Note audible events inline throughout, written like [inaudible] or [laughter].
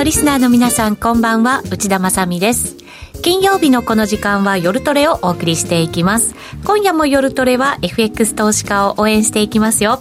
のリスナーの皆さんこんばんは。内田まさです。金曜日のこの時間は夜トレをお送りしていきます。今夜も夜トレは FX 投資家を応援していきますよ。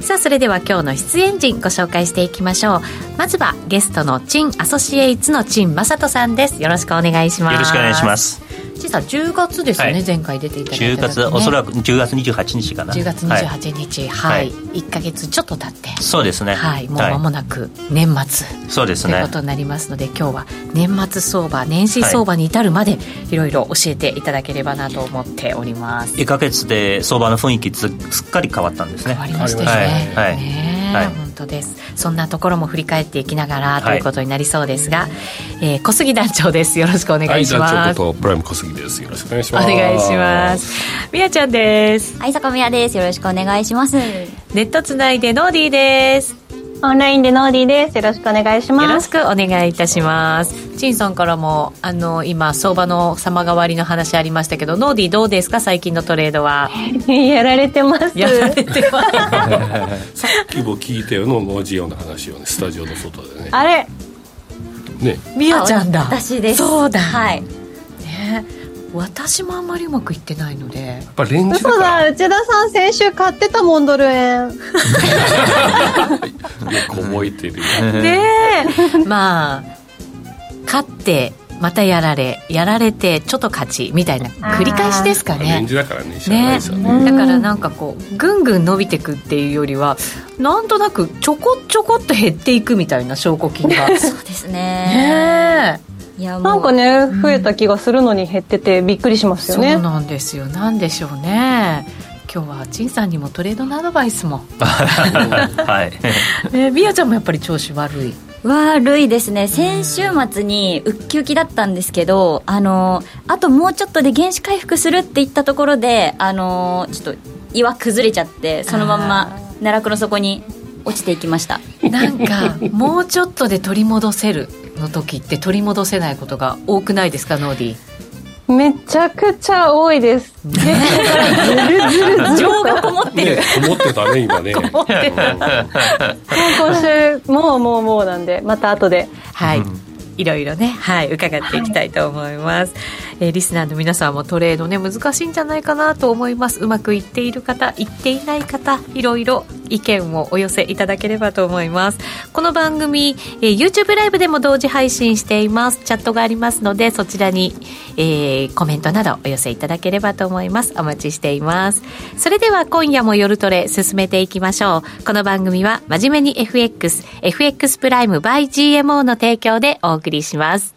さあそれでは今日の出演陣ご紹介していきましょう。まずはゲストの陳アソシエイツの陳正人さんです。よろしくお願いします。よろしくお願いします。陳さん10月ですよね、はい、前回出ていただいた、ね、10月おそらく10月28日かな。10月28日。はい、はい、1か月ちょっと経って。そうですね。はい。もう間もなく年末、そうですね。ということになりますので今日は年末相場年始相場に至るまでいろいろ教えていただければなと思っております。1か月で相場の雰囲気すっかり変わったんですね。変わりましたね、はい、ね、はい、本当です。そんなところも振り返っていきながらということになりそうですが、はい、えー、小杉団長です。よろしくお願いします、はい、団長ことプライム小杉です。よろしくお願いします。お願いします。みやちゃんです。はい坂みやです。よろしくお願いします。ネットつないでノーディーですオンラインでノーディーです。よろしくお願いします。よろしくお願いいたします。陳さんからも、あの、今、相場の様変わりの話ありましたけど、ノーディーどうですか？最近のトレードは。[laughs] やられてます。やられてます。さっきも聞いたよのノージオの話をね、スタジオの外でね。あれね。みやちゃんだ。私です。そうだ。はい。ね。私もあんまりうまくいってないので。やっぱレンジ嘘だ内田さん先週買ってたもんドル円。よく覚えてるねえ。まあ勝ってまたやられやられてちょっと勝ちみたいな繰り返しですかね。レンジだからねねね。だからなんかこうぐんぐん伸びていくっていうよりはなんとなくちょこちょこっと減っていくみたいな証拠金が。そうですね。ねなんかね増えた気がするのに減っててびっくりしますよね、そうなんですよ。なんでしょうね。今日は陳さんにもトレードのアドバイスも。[laughs] はい。えみやちゃんもやっぱり調子悪い。悪いですね。先週末にウッキウキだったんですけどあのあともうちょっとで原子回復するって言ったところであのちょっと岩崩れちゃってそのまんま奈落の底に落ちていきました。なんかもうちょっとで取り戻せるの時って取り戻せないことが多くないですかノーディー？めちゃくちゃ多いです。ずるずる情がこもってる。こもってたね今ね。[laughs] もう今週もうもうもうなんでまた後で。はい。いろいろね、はい、伺っていきたいと思います。えー、リスナーの皆さんもトレードね難しいんじゃないかなと思います。うまくいっている方いっていない方いろいろ意見をお寄せいただければと思います。この番組、えー、YouTube ライブでも同時配信しています。チャットがありますのでそちらに、えー、コメントなどお寄せいただければと思います。お待ちしています。それでは今夜も夜トレ進めていきましょう。この番組は真面目に FX FX プライム by GMO の提供でお送りします。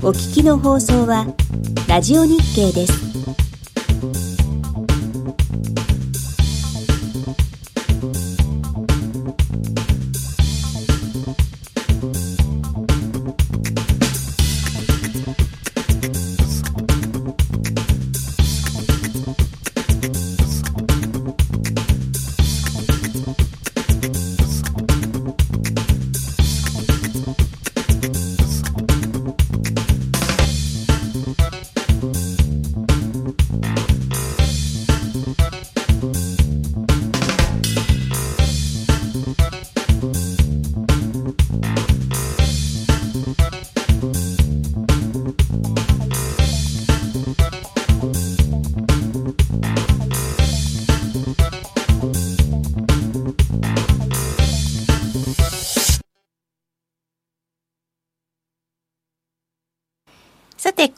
お聞きの放送はラジオ日経です。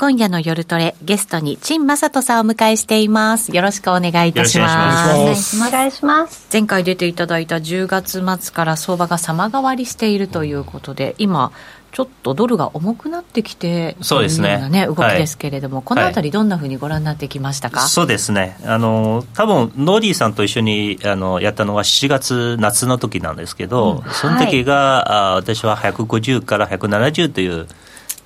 今夜の夜トレゲストに陳正人さんをお迎えしています。よろしくお願いいたします。お願いします。お願いします。前回出ていただいた10月末から相場が様変わりしているということで今ちょっとドルが重くなってきてそうですね、ね動きですけれども、はい、このあたり、どんなふうにご覧になってきましたか、はい、そうですね、あの多分ノーディーさんと一緒にあのやったのは7月、夏の時なんですけど、うん、その時が、はい、あ私は150から170という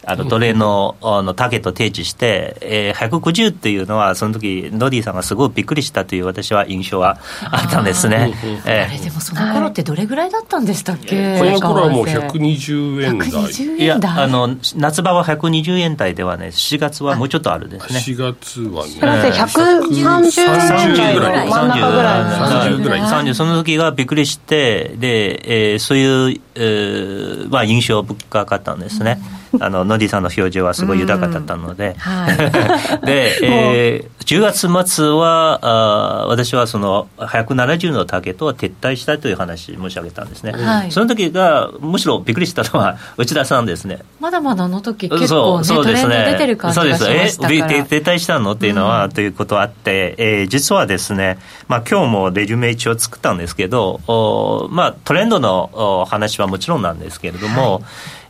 あの奴隷のあのターゲットを提示して、えー、150っていうのは、その時ノディさんがすごいびっくりしたという私は印象はあったんですね。えあれでもその頃ってどれぐらいだったんでしたっけ、この頃はもう為替120円台。120いや円台。あの夏場は120円台ではね、4月はもうちょっとあるですね。4月はね。プラス130円ぐらい。真ん中ぐらい。30ぐらい。30その時がびっくりして、で、えーそういう、えーまあ、印象深かったんですね。あの、ノディさんの表情はすごい豊かだったので。はい。[laughs] で、えー10月末は、あー私はその170のターゲットは撤退したという話申し上げたんですね。はい。その時が、むしろびっくりしたのは、[laughs] 内田さんですね。まだまだあの時結構ねトレンド出てる感じがしましたから。そうです。え撤退したのっていうのは、ということあって、えー実はですね、まあ今日もレジュメ一応作ったんですけど、おまあトレンドのお話はもちろんなんですけれども、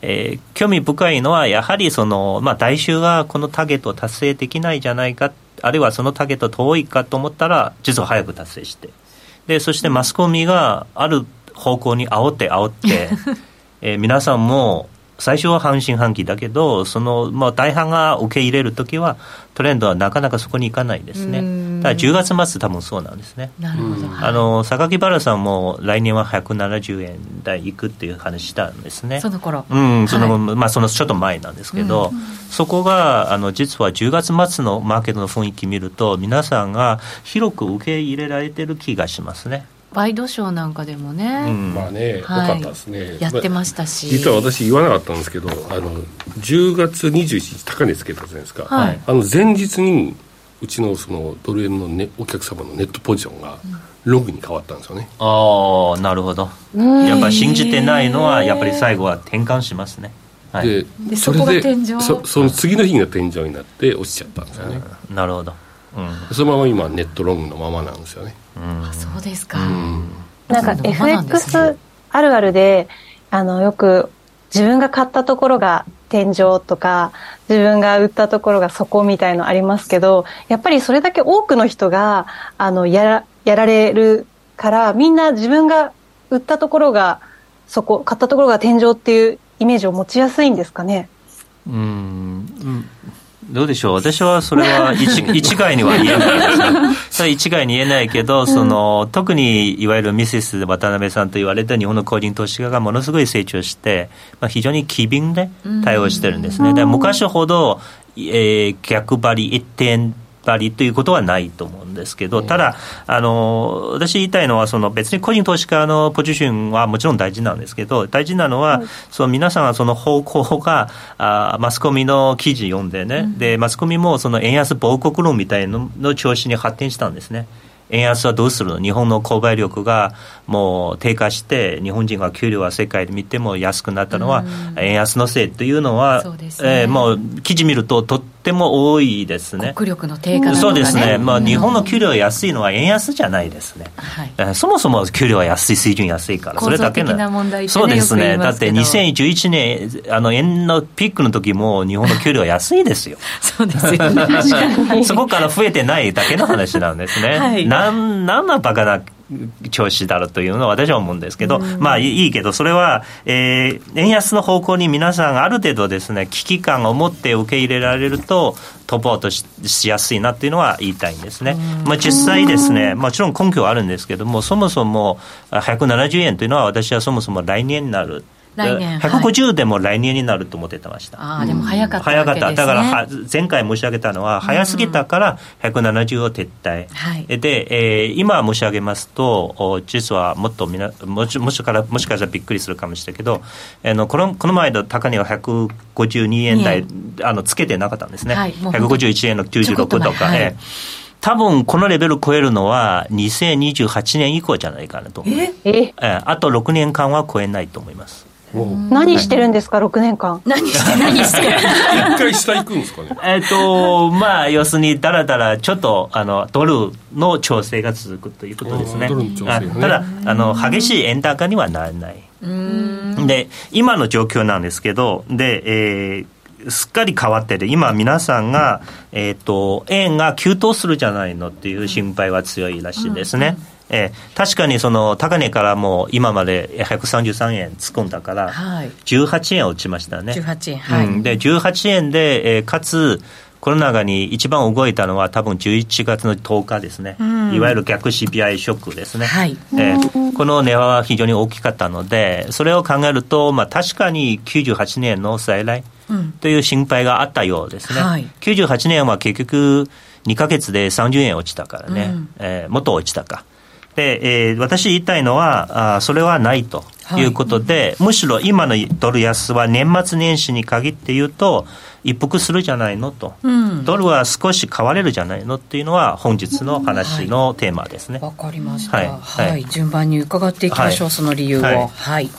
えー興味深いのは、やはりその、まあ来週がこのターゲットを達成できないじゃないか、あるいはそのターゲット遠いかと思ったら、実は早く達成して。で、そしてマスコミがある方向に煽って煽って、[laughs] えー皆さんも最初は半信半疑だけど、その、まあ、大半が受け入れるときは、トレンドはなかなかそこに行かないですね。ただ10月末多分そうなんですね。なるほど、あの、榊原さんも来年は170円台行くっていう話したんですね。その頃。うん、その、はいまあ、そのちょっと前なんですけど、そこが、あの、実は10月末のマーケットの雰囲気見ると、皆さんが広く受け入れられてる気がしますね。ワイドショーなんかでもね、うん。まあね、よはい。かったですね。やってましたし。実は私言わなかったんですけどあの10月21日高値つけたじゃないですか、はい。あの前日にうちのそのドル円の、ね、お客様のネットポジションがロングに変わったんですよね、ああ、なるほど。やっぱり信じてないのは、やっぱり最後は転換しますね。はい。ででそこが天井そその次の日が天井になって落ちちゃったんですよね、なるほど。うん。そのまま今ネットロングのままなんですよねあそうですか、なんかそうままなんですね FX あるあるで、あの、よく自分が買ったところが天井とか、自分が売ったところが底みたいのありますけど、やっぱりそれだけ多くの人が、あの、やら、やられるから、みんな自分が売ったところがそこ、買ったところが天井っていうイメージを持ちやすいんですかね？うんうんどうでしょう？私はそれは [laughs] 一一概には言えないですね。[laughs] それは一概に言えないけど、その、特にいわゆるミセス渡辺さんと言われた日本の個人投資家がものすごい成長して、まあ、非常に機敏で対応してるんですね。で昔ほど、えー逆張り、一点張りということはないと思うんですけど、ただ、あの、私言いたいのは、その別に個人投資家のポジションはもちろん大事なんですけど、大事なのは、その皆さんがその方向が、あマスコミの記事読んでね、で、マスコミもその円安亡国論みたいのの調子に発展したんですね。円安はどうするの？日本の購買力がもう低下して、日本人が給料は世界で見ても安くなったのは、円安のせいというのは、そうね。えーもう記事見るととっても多いですね。国力の低下ね、そうですね、まあ、日本の給料が安いのは円安じゃないですね。そもそも給料は安い、水準安いから、それだけ構造的な問題ってねそうですね、だって2011年、あの円のピークの時も、日本の給料は安いですよ。[laughs] そうですよね。[laughs] そこから増えてないだけの話なんですね。はい。なん、なんなバカな調子だろうというのは私は思うんですけど、まあいいけど、それは、えー円安の方向に皆さんある程度ですね、危機感を持って受け入れられると、トップアウトししやすいなっていうのは言いたいんですね。まあ実際ですね、もちろん根拠はあるんですけども、そもそもあ170円というのは私はそもそも来年になる。来年。150でも来年になると思ってました。ああでも早かった早かった、だからは前回申し上げたのは、早すぎたから170を撤退、はい。で、えー今申し上げますと、お実はもっとみなもしもしからもしかしたらびっくりするかもしれないけど、あのこのこの前の高値が152円台、あのつけてなかったんですね、はいもう本当151円のちょこっ96とか。と前。はいえ。ー多分このレベル超えるのは2028年以降じゃないかなと思う。え？え、ーあと6年間は超えないと思います。何してるんですか、6年間？何して何して一回下行くんですかね？えっと、まあ、要するに、だらだら、ちょっと、あの、ドルの調整が続くということですね。あードルの調整がねあただ、あの、激しい円高にはならない。で、今の状況なんですけど、で、えーすっかり変わってて、今皆さんが、えっ、と、円が急騰するじゃないのっていう心配は強いらしいですね。ええー、確かにその高値からも今まで133円突っ込んだから、18円落ちましたね。18円、はい、うん、で18円で、えー、かつコロナ禍に一番動いたのは多分11月の10日ですね、うん、いわゆる逆 CPI ショックですね、はい。えー、この値は非常に大きかったので、それを考えると、まあ、確かに98年の再来という心配があったようですね、うんはい、98年は結局、2か月で30円落ちたからね、うん、えー、もっと落ちたか。で、えー、私言いたいのはあ、それはないとい。うことで、はい、むしろ今のドル安は年末年始に限って言うと、一服するじゃないのと、うん、ドルは少し買われるじゃないのっていうのは本日の話のテーマですね。わ、はい、かりました、はい、はい、順番に伺っていきましょう、その理由を。はい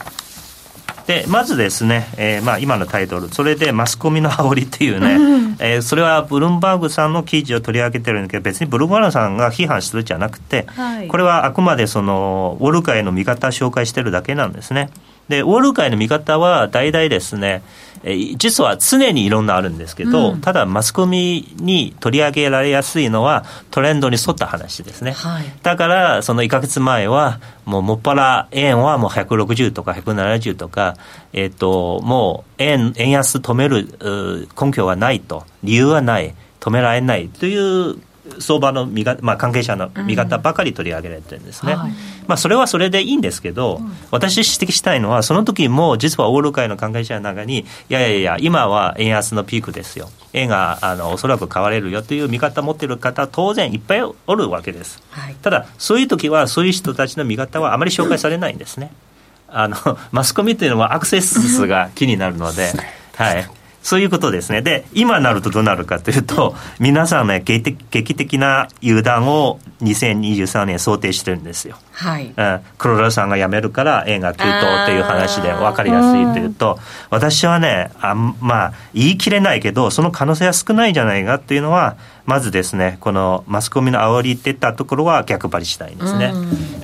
でまずですね、えーまあ、今のタイトルそれでマスコミの煽りっていうね、うん、えー、それはブルームバーグさんの記事を取り上げてるんだけど別にブルームバーグさんが批判するじゃなくて、はい、これはあくまでそのウォル界の見方を紹介してるだけなんですね。で、ウォール界の見方は大々ですね、え実は常にいろんなあるんですけど、うん、ただマスコミに取り上げられやすいのはトレンドに沿った話ですね。はい、だから、その1か月前は、もうもっぱら円はもう160とか170とか、えっ、ー、と、もう円、円安止める根拠はないと、理由はない、止められない。という相場の見が、まあ、関係者の見方ばかり取り上げられてるんですね、うんはい、まあ、それはそれでいいんですけど、うん、私指摘したいのはその時も実はオール会の関係者の中にいやいやいや今は円安のピークですよ。円があのおそらく買われるよという見方を持っている方当然いっぱいおるわけです、はい、ただそういう時はそういう人たちの見方はあまり紹介されないんですね。あのマスコミというのはアクセス数が気になるので、[laughs] はいそういうことですね。で、今なるとどうなるかというと、皆さんね、劇的な油断を2023年想定してるんですよ。はい。うん、黒田さんが辞めるから映画急騰っていう話で分かりやすいというと、私はね、あまあ、言い切れないけど、その可能性は少ないんじゃないかっていうのは、まずですね、このマスコミの煽りっていったところは逆張りしたいんですね。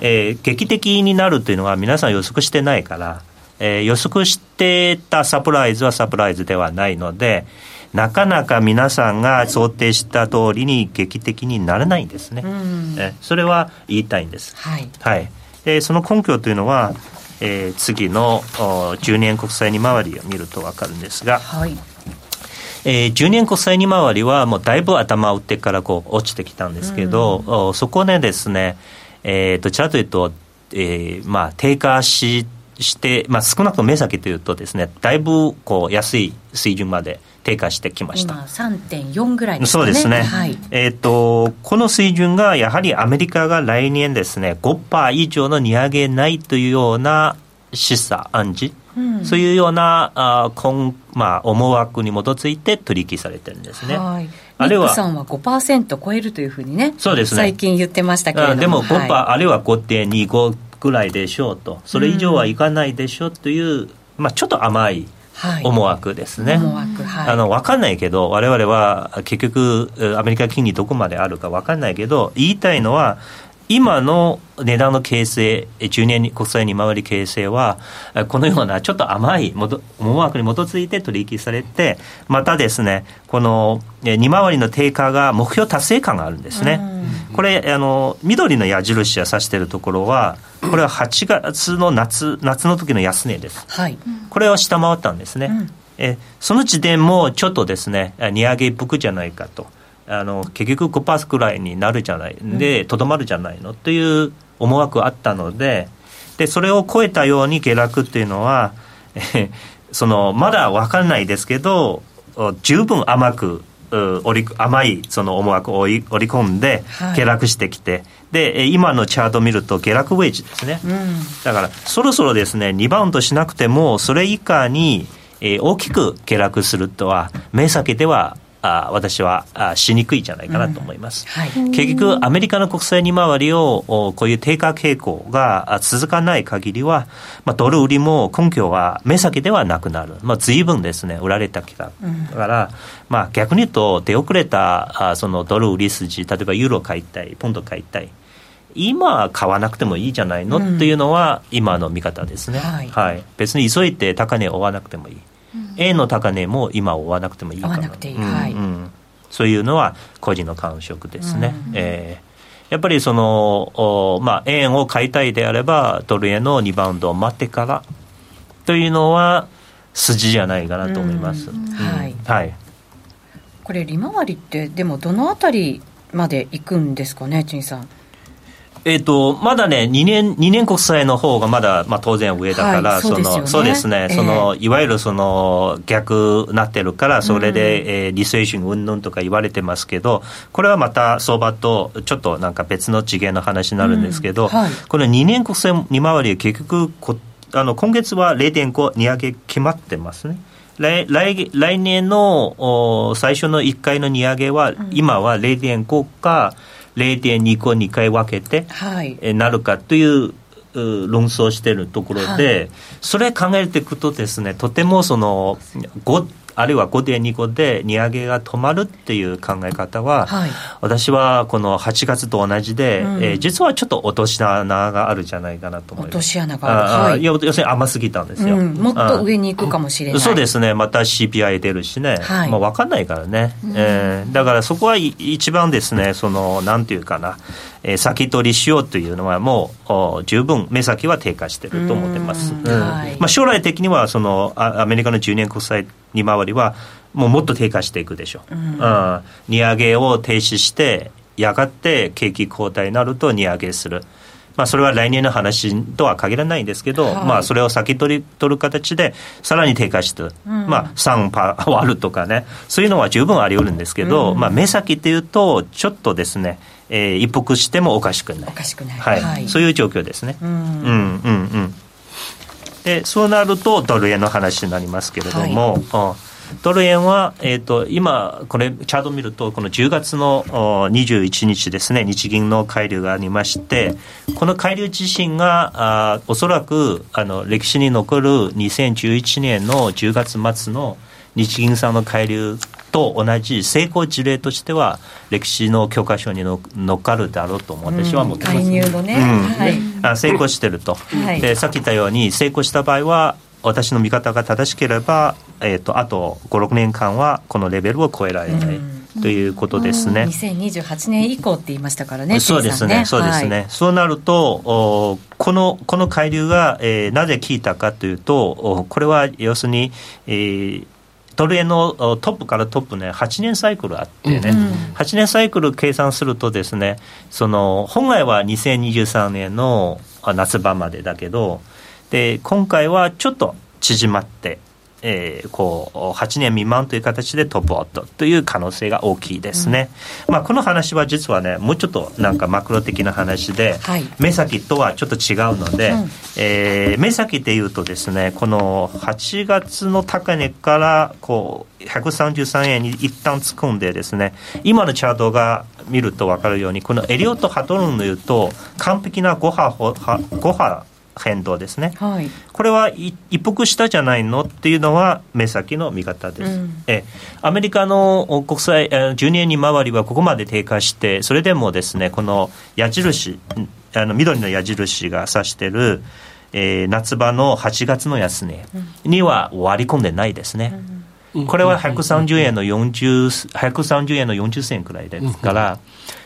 えー、劇的になるというのは皆さん予測してないから、えー、予測してたサプライズはサプライズではないので、なかなか皆さんが想定した通りに劇的にならないんですね。えそれは言いたいんです。はい。はい。で、その根拠というのは、えー、次の10年国債利回りを見ると分かるんですが、はい。えー、10年国債利回りはもうだいぶ頭を打ってからこう落ちてきたんですけど、うん、そこでですね、えー、どちらというと、えー、まあ低下してして、まあ、少なくとも目先というとですね、だいぶこう安い水準まで低下してきました。今3.4ぐらいですね。そうですね。はい、えっ、ー、と、この水準がやはりアメリカが来年ですね、5%以上の利上げないというような示唆、暗示、うん、そういうようなあ今、まあ、思惑に基づいて取引されてるんですね。はいあれは。ニックさんは5%超えるというふうにね、そうですね最近言ってましたけれども。でも5%、はい、あるいは5.25ぐらいでしょうと、それ以上はいかないでしょうという、まあ、ちょっと甘い思惑ですね。はい、あの分かんないけど、われわれは結局、アメリカ金利どこまであるか分かんないけど、言いたいのは、今の値段の形成、10年国債に回り形成は、このようなちょっと甘い思惑に基づいて取引されて、またですね、この利回りの低下が目標達成感があるんですね。これ、あの、緑の矢印を指しているところは、これは8月の夏、夏の時の安値です。はい。これを下回ったんですね。うん、えその時点もちょっとですね、利上げっぽくじゃないかと。あの結局5%くらいになるじゃないでとどまるじゃないのっていう思惑あったのででそれを超えたように下落っていうのは、え [laughs] そのまだ分からないですけど十分甘く織り甘いその思惑を織り込んで下落してきて、はい、で今のチャートを見ると下落ウェッジですね、うん、だからそろそろですねリバウンドしなくてもそれ以下に大きく下落するとは目先ではあ私はあしにくいんじゃないかなと思います、うん。はい、結局アメリカの国債利回りをこういう低下傾向が続かない限りは、まあ、ドル売りも根拠は目先ではなくなる、まあ、随分ですね売られたきたから、うん、まあ、逆に言うと出遅れたあそのドル売り筋例えばユーロ買いたいポンド買いたい今買わなくてもいいじゃないの、うん、っていうのは今の見方ですね、はい、はい、別に急いで高値を追わなくてもいい A の高値も今追わなくてもいいかな、うんうん、そういうのは個人の感触ですね、うん、えー。やっぱりその、おまあ、円を買いたいであれば、ドル円のリバウンドを待ってからというのは、筋じゃないかなと思います。うん。はい。はい。これ利回りってでもどのあたりまで行くんですかね陳さんえっとまだね、2年 ,2 年国債の方がまだ、まあ、当然上だから、はいそうですよね。のそうですね、ええ。そのいわゆるその逆なってるから、それで、えーリセーション云々とか言われてますけど、これはまた相場とちょっとなんか別の次元の話になるんですけど、うんはい。この2年国債利回り、結局こあの、今月は0.5値上げ決まってますね。来来来年のお最初の1回の値上げは、今は0.5か0.2個2回分けて、はい。えーなるかというう論争しているところで、はそれ考えていくとですねとてもその5あるいは5.2個で値上げが止まるっていう考え方は、はい。私はこの8月と同じで、うん。えー実はちょっと落とし穴があるじゃないかなと思い落ます。とし穴がある。はい。要するに甘すぎたんですよ、うん、もっと上に行くかもしれない。そうですね、また CPI 出るしね、はい。まあ、分かんないからね、えーだからそこはい一番ですね、そのなんていうかな、えー先取りしようというのは、もうお十分、目先は低下してると思ってます。うん。うん。はい。まあ、将来的にはそのあアメリカの10年国債利回りは、もうもっと低下していくでしょう、うん。うん。利上げを停止して、やがて景気後退になると値上げする。まあ、それは来年の話とは限らないんですけど、はい。まあ、それを先取り取る形で、さらに低下して、まあ、3パー割るとかね、そういうのは十分あり得るんですけど、まあ、目先っていうと、ちょっとですね、えー一服してもおかしくない。おかしくない。はい、はい。そういう状況ですね。うん。うんうんうん。でそうなるとドル円の話になりますけれども、うんドル円は、えー、と今、これ、チャート見ると、この10月のお21日ですね、日銀の海流がありまして、この海流自身が、あーおそらくあの歴史に残る2011年の10月末の日銀さんの海流と同じ成功事例としては、歴史の教科書にの乗っかるだろうと私は思ってます。介入のね、うん。はい。あ成功してると、はい。でさっき言ったように成功した場合は私の見方が正しければ、えー、とあと56年間はこのレベルを超えられないということですね。2028年以降って言いましたからねそうですね、そうですね、そうなると、おこのこの海流が、えーなぜ効いたかというと、おこれは要するに、えードル円のおトップからトップね、8年サイクルあってね、8年サイクル計算するとですね、その本来は2023年のあ夏場までだけど、で今回はちょっと縮まって、えーこう8年未満という形でトップアウトという可能性が大きいですね、まあ、この話は実はねもうちょっとなんかマクロ的な話で、はい。目先とはちょっと違うので、うん。えー目先でいうとですねこの8月の高値からこう133円に一旦突っ込んでですね今のチャートが見ると分かるようにこのエリオット・ハトルンの言うと完璧な5波ほは5波変動ですね。はい。これはい一服したじゃないのっていうのは目先の見方です、うん。えアメリカのお国債えー10年に回りはここまで低下してそれでもですねこの矢印んあの緑の矢印が指してる、えー夏場の8月の安値には割り込んでないですね、これは130円の40 130円の40銭くらいですから、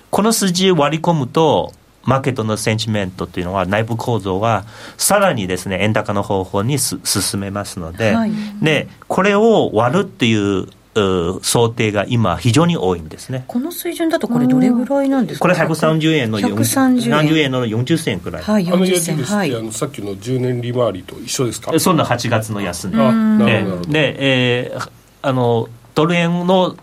この数字割り込むと、マーケットのセンチメントというのは、内部構造はさらにですね円高の方法にす進めますので、はい。でこれを割るっていうう想定が今、非常に多いんですね。この水準だとこれどれぐらいなんですか？これ130円の40 130円。30円の40銭くらい、はいあの40矢印って、銭はい。あのさっきの10年利回りと一緒ですか？そんな8月の安値。あなえるほどなるほど。で、えーあのドル円の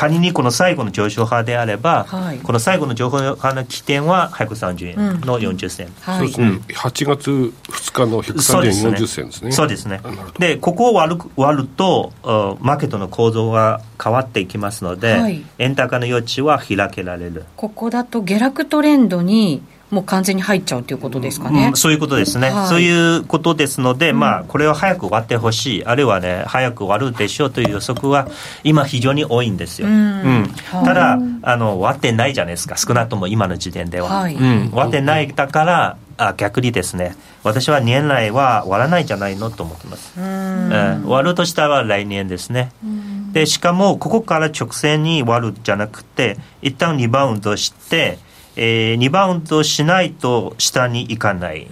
仮にこの最後の上昇派であれば、はい。この最後の上昇派の起点は130円の40銭。はい。そうですね、8月2日の130円40銭ですね。そうですね。でここを割る割るとあマーケットの構造が変わっていきますので、はい。円高の余地は開けられる、ここだと下落トレンドにもう完全に入っちゃうということですかね、うんそういうことですね、はい。そういうことですので、まあ、これを早く割ってほしい、あるいはね、早く割るでしょうという予測は、今、非常に多いんですよ。うん。ただあの、割ってないじゃないですか、少なくとも今の時点では。はい。うん、割ってないだから、あ逆にですね、私は年内は割らないんじゃないのと思ってます。うん。うん。割るとしたら来年ですね。でしかもここから直線に割るじゃなくて一旦リバウンドして、えー、リバウンドしないと下に行かない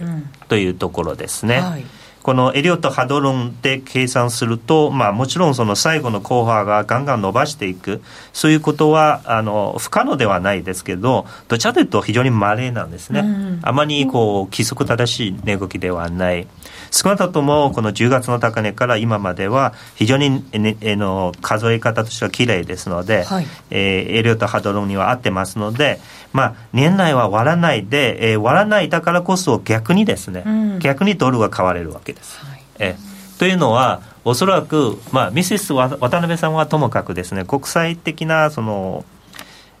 というところですね。はい。このエリオット波動論で計算すると、まあ、もちろんその最後の後半がガンガン伸ばしていく。そういうことはあの不可能ではないですけどどちらかというと非常に稀なんですね、うん、あまりこう規則正しい値動きではない少なくともこの10月の高値から今までは非常に、ね、の数え方としては綺麗ですので、はい、えー、エリオット波動論には合ってますのでまあ、年内は割らないで、えー、割らないだからこそ逆にですね、うん、逆にドルが買われるわけです。はい、えというのはおそらく、まあ、ミセス渡辺さんはともかくですね国際的なその、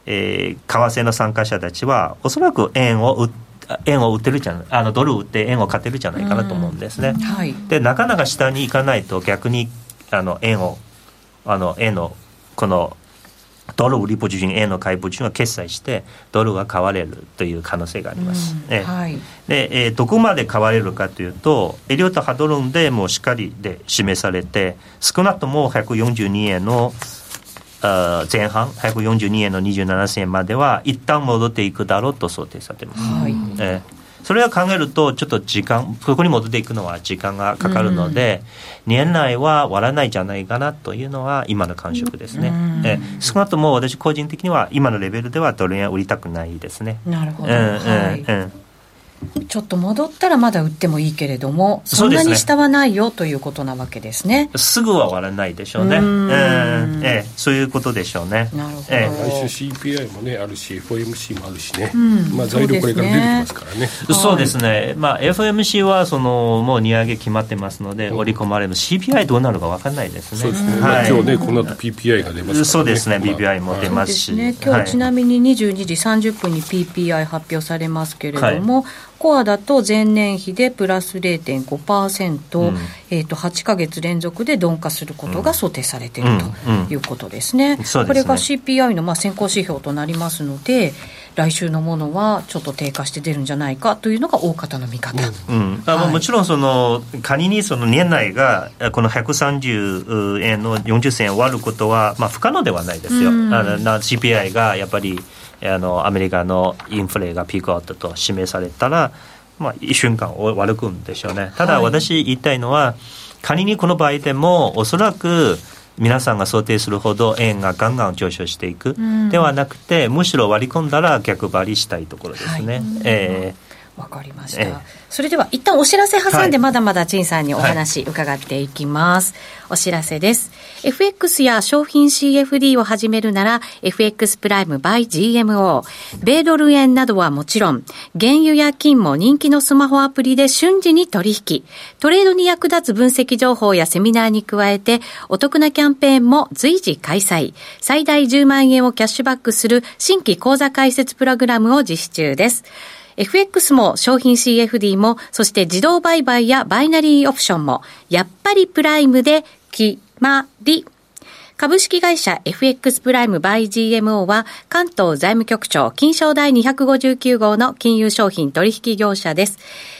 えー、為替の参加者たちはおそらく円を売って円を売ってるじゃないあのドル売って円を買ってるじゃないかなと思うんですね。はい、でなかなか下に行かないと逆にあの円をあの円のこのドル売りポジション円の買いポジションが決済してドルが買われるという可能性があります。うん、はい、で、えー、どこまで買われるかというとエリオット・ハドロンでもしっかりで示されて少なくとも142円の前半142円の27銭までは一旦戻っていくだろうと想定されています。はいえーそれを考えると、ちょっと時間、ここに戻っていくのは時間がかかるので、うん、年内は割らないじゃないかなというのは、今の感触ですね。うん、え少なくとも私個人的には、今のレベルではドル円売りたくないですね。なるほど。うん、はい、うんちょっと戻ったらまだ売ってもいいけれども、そんなに下はないよということなわけですね。すぐは割らないでしょうね。うんええ、そういうことでしょうね。なるほど。ええ、来週 CPI もねあるし、FOMC もあるしね。うん、まあ材料これから出てきますからね。そうですね。まあ FOMC はそのもう利上げ決まってますので、織り込まれる CPI どうなるかわかんないですね。そうですね。まあ今日ねこの後 PPI が出ますからね。そうですね。PPI も出ますし。ね。今日ちなみに22時30分に PPI 発表されますけれども、コアだと前年比でプラス0.5%、うん、えー、と8か月連続で鈍化することが想定されているということですね。これが CPI のまあ先行指標となりますので、来週のものはちょっと低下して出るんじゃないかというのが大方の見方、うん。あ、はい、もちろんその仮にその年内がこの130円の40銭を割ることは、まあ、不可能ではないですよ、うん、あの CPI がやっぱりあのアメリカのインフレがピークアウトと示されたら、まあ、一瞬間悪くんでしょうね。ただ私言いたいのは、はい、仮にこの場合でもおそらく皆さんが想定するほど円がガンガン上昇していく、ではなくてむしろ割り込んだら逆張りしたいところですね。はい、えーわかりました、ええ、それでは一旦お知らせ挟んでまだまだ陳さんにお話伺っていきます、はい、お知らせです。FX や商品 CFD を始めるなら FX プライム by GMO 米ドル円などはもちろん原油や金も人気のスマホアプリで瞬時に取引。トレードに役立つ分析情報やセミナーに加えてお得なキャンペーンも随時開催。最大10万円をキャッシュバックする新規講座開設プログラムを実施中です FX も商品 CFD も、そして自動売買やバイナリーオプションも、やっぱりプライムで決まり。株式会社 FX プライムバイ GMO は関東財務局長金賞第259号の金融商品取引業者です。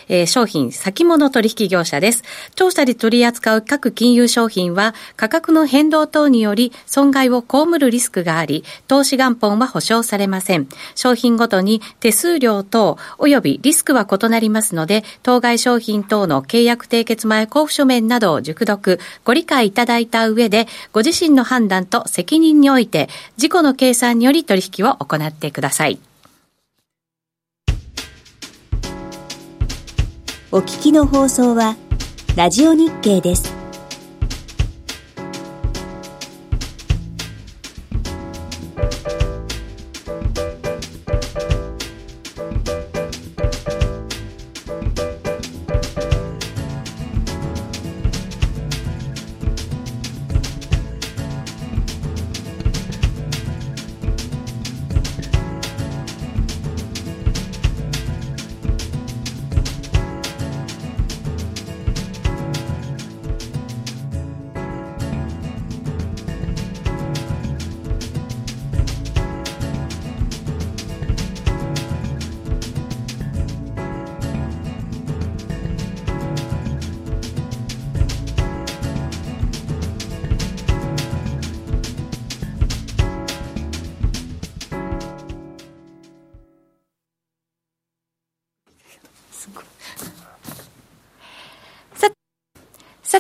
えー、商品先物取引業者です。調査で取り扱う各金融商品は価格の変動等により損害を被るリスクがあり、投資元本は保証されません。商品ごとに手数料等及びリスクは異なりますので、当該商品等の契約締結前交付書面などを熟読、ご理解いただいた上で、ご自身の判断と責任において、事故の計算により取引を行ってください。お聞きの放送は、ラジオ日経です。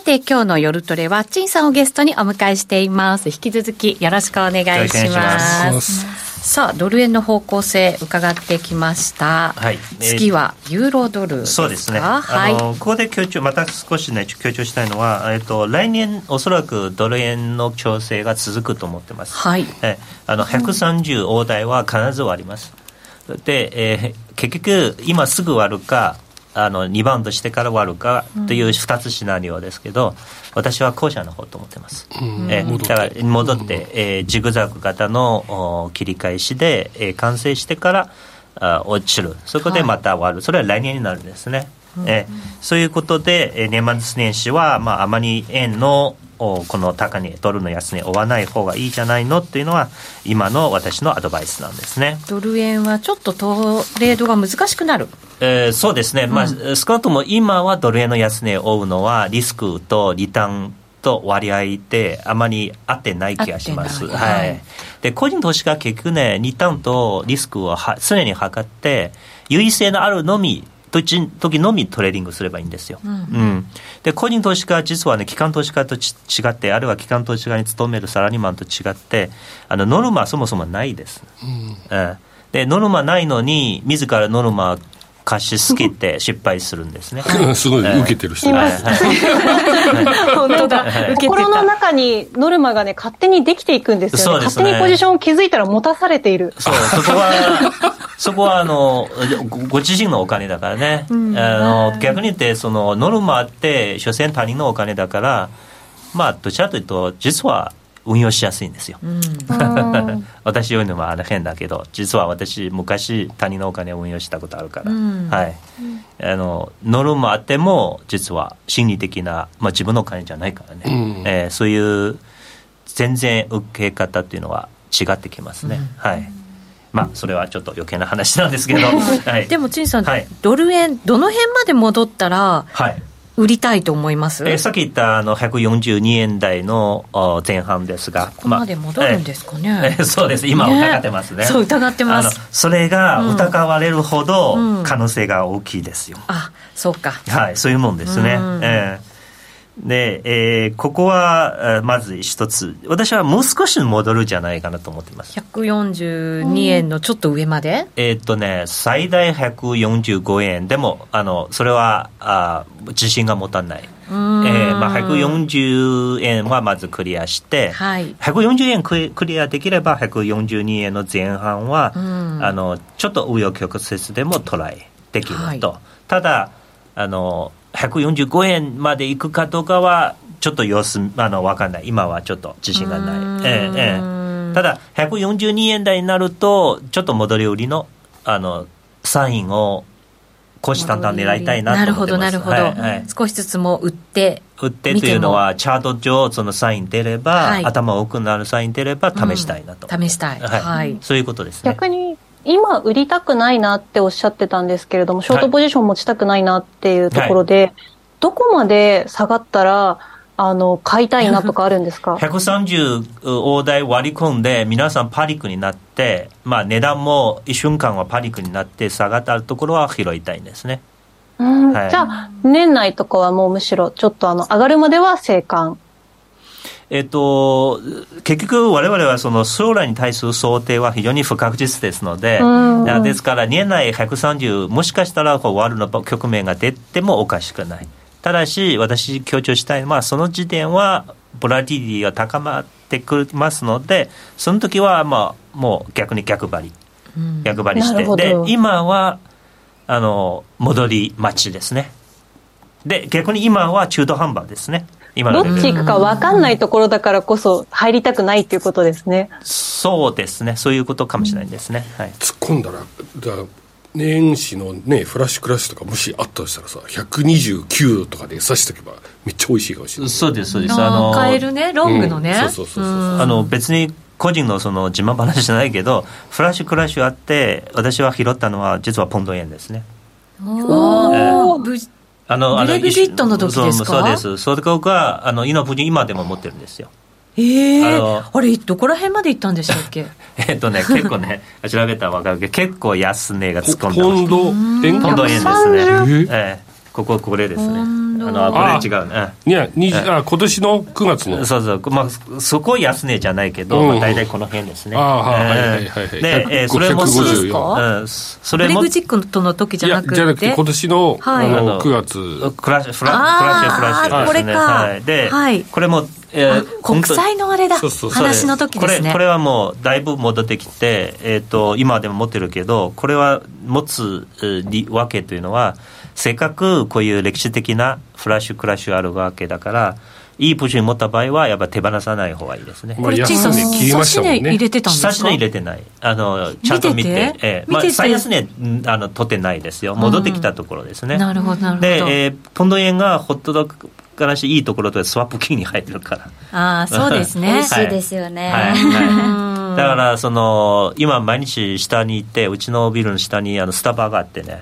さて、今日の夜トレは、陳さんをゲストにお迎えしています。引き続きよろしくお願いしま。ますさあ、ドル円の方向性伺ってきました。はい次はユーロドルですか？そうですね、はい。あのここで強調、また少しね、強調したいのは、えっと、来年、おそらくドル円の調整が続くと思ってます。はい。えあの130大台は必ず終わります。で、えー結局、今すぐ終わるか、あのリバウンドしてから終わるかという2つシナリオですけど、私は後者の方と思ってます。えーだから戻って、えージグザグ型のお切り返しで、えー完成してからあ落ちる、そこでまた終わる、それは来年になるんですね。えーそういうことで、えー年末年始は、まあ、あまり円のおこの高値、ドルの安値追わない方がいいじゃないのっていうのは、今の私のアドバイスなんですね。ドル円はちょっとトレードが難しくなる。えーそうですね、まあ、少なくとも今はドル円の安値を追うのは、リスクとリターンと割合であまり合ってない気がします。いははいい、で個人投資家は結局ね、リターンとリスクをは常に測って、優位性のあるのみ、時時のみトレーディングすればいいんですよ。うんで個人投資家は実はね、機関投資家とち違って、あるいは機関投資家に勤めるサラリーマンと違って、あのノルマはそもそもないです。うんでノルマないのに、自らノルマ貸しすぎて失敗するんですね。[laughs] すごい受けてる人はいがはい [laughs] 本当だ。心のた。中にノルマがね、勝手にできていくんですよね。そうですね勝手にポジションを築いたら持たされている。そう、そこは、[laughs] そこはあのごご自身のお金だからね、あの逆に言って、そのノルマって、所詮他人のお金だから、まあ、どちらかというと、実は運用しやすいんですよ。[laughs] 私言うのはあの変だけど、実は私、昔、他人のお金を運用したことあるから、うん。はい、あのノルマあっても、実は心理的な、まあ、自分のお金じゃないからね、うん。えーそういう全然受け方っていうのは違ってきますね。はい。まあ、それはちょっと余計な話なんですけど、[laughs] はい、でも、陳さん、はい。ドル円、どの辺まで戻ったら、はい売りたいと思います？えーさっき言ったあの142円台のお前半ですが、ここまで戻るんですかねまあえー [laughs] そうです、今疑ってますね。そう、疑ってますあの。それが疑われるほどうん可能性が大きいですよ。あ、そうか。はい、そういうもんですね。うんえーで、えーここは、えーまず一つ。私はもう少し戻るじゃないかなと思っています。142円のちょっと上まで、えーっとね、最大145円。でも、あの、それは、あ自信が持たない。えんーまあ、140円はまずクリアして、はい。140円クリアできれば、142円の前半は、うんあのちょっと紆余曲折でもトライできると、ただあの、145円までいくかどうかは、ちょっと様子あの分かんない、今はちょっと自信がない、ええええ。ただ、142円台になると、ちょっと戻り売りのあのサインを虎視眈々狙いたいなと思ってます。なるほど、なるほど、はい。はい少しずつも売って、売ってというのは、チャート上、そのサイン出れば、はい。頭多くなるサイン出れば、試したいなと、試したい。はい。はい。そういうことですね。逆に、今売りたくないなっておっしゃってたんですけれども、ショートポジション持ちたくないなっていうところで、どこまで下がったら、あの、買いたいなとか [laughs] あるんですか？130大台割り込んで、皆さんパニックになって、まあ、値段も一瞬間はパニックになって、下がったところは拾いたいんですね。うん。はい。じゃあ、年内とかはもうむしろ、ちょっとあの、上がるまでは静観。えっと、結局、我々はその将来に対する想定は非常に不確実ですので、うんですから、年内130、もしかしたらこう終わるの局面が出てもおかしくない。ただし、私、強調したいのは、その時点は、ボラティリティが高まってくりますので、その時は、まあ、もう逆に逆張り。うん逆張りして、で今はあの戻り待ちですね。で、逆に今は中途半端ですね。今どっち行くか分かんないところだからこそ入りたくないっていうことですね。そうですね。そういうことかもしれないですね。はい。突っ込んだらじゃあ年始のねフラッシュクラッシュとかもしあったとしたらさ129とかで刺しとけばめっちゃ美味しいかもしれないそうです、そうです。あのー買えるね、ロングのね。うんそうそうそうそううんあの別に個人のその自慢話じゃないけど、フラッシュクラッシュあって、私は拾ったのは実はポンド円ですね。おーぶあの、あのブレグジットの時ですか？そうそうです。それが、あの、イノブジ今でも持ってるんですよ。ええあのあれ、どこら辺まで行ったんでしたっけ？[laughs] えっとね、結構ね、調べたら分かるけど、結構安値が突っ込んでました。ポンド円ですね。130えええこここれですね。あのあこれ違うね。いや、にあ今年の9月の。そうそう、まあ、そこ安値じゃないけど、うん。まあ、大体この辺ですね。ああはいはいはいで、えーそれも、154うん、そブレれも、グジックとの時じいゃなくて。やじゃなくて、今年の、はい。あのあの9月。クラッシュ、フラッシュ、フラッシュこれかはい、で、はい。これも、えあ国債のあれだ。話の時ですね。これはもうだいぶ戻ってきて、えー、と今でも持ってるけどこれは持つえー理わけというのはせっかくこういう歴史的なフラッシュクラッシュあるわけだからいいポジションに持った場合はやっぱ手放さない方がいいですね。これ小さ値切りましたもんね。入れてたんですか？下値入れてない。あのちゃんと見て。見てて？ええまあ、最安値んあの取ってないですよ。戻ってきたところですね、なるほどなるほど。で、えーポンド円がホットドッグからしていいところとスワップ金に入ってるから。ああそうですね。[laughs] 美味しいですよね、はい。はい、だからその今毎日下に行ってうちのビルの下にあのスタバがあってね。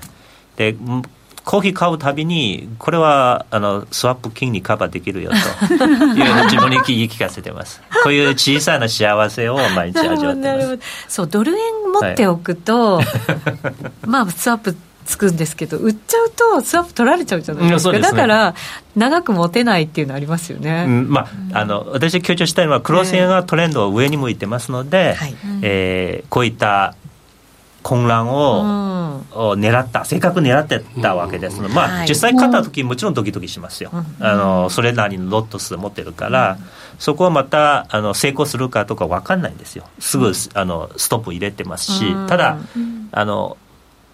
でんコーヒー買うたびにこれはあのスワップ金にカバーできるよと [laughs] いう自分に言い聞かせてます。こういう小さな幸せを毎日味わってます。[laughs] そうドル円持っておくと、[laughs] まあスワップつくんですけど売っちゃうとスワップ取られちゃうじゃないですか。ね。だから長く持てないっていうのありますよね、うんまあ、あの私が強調したいのはクロス円はトレンドは上に向いてますので、はい。えーこういった混乱を、を狙った正確に狙ってたわけです。ので、まあはい。実際勝った時もちろんドキドキしますよ、あのそれなりのロット数持ってるから、そこはまたあの成功するかとか分かんないんですよ。すぐ、あのストップ入れてますし、ただあの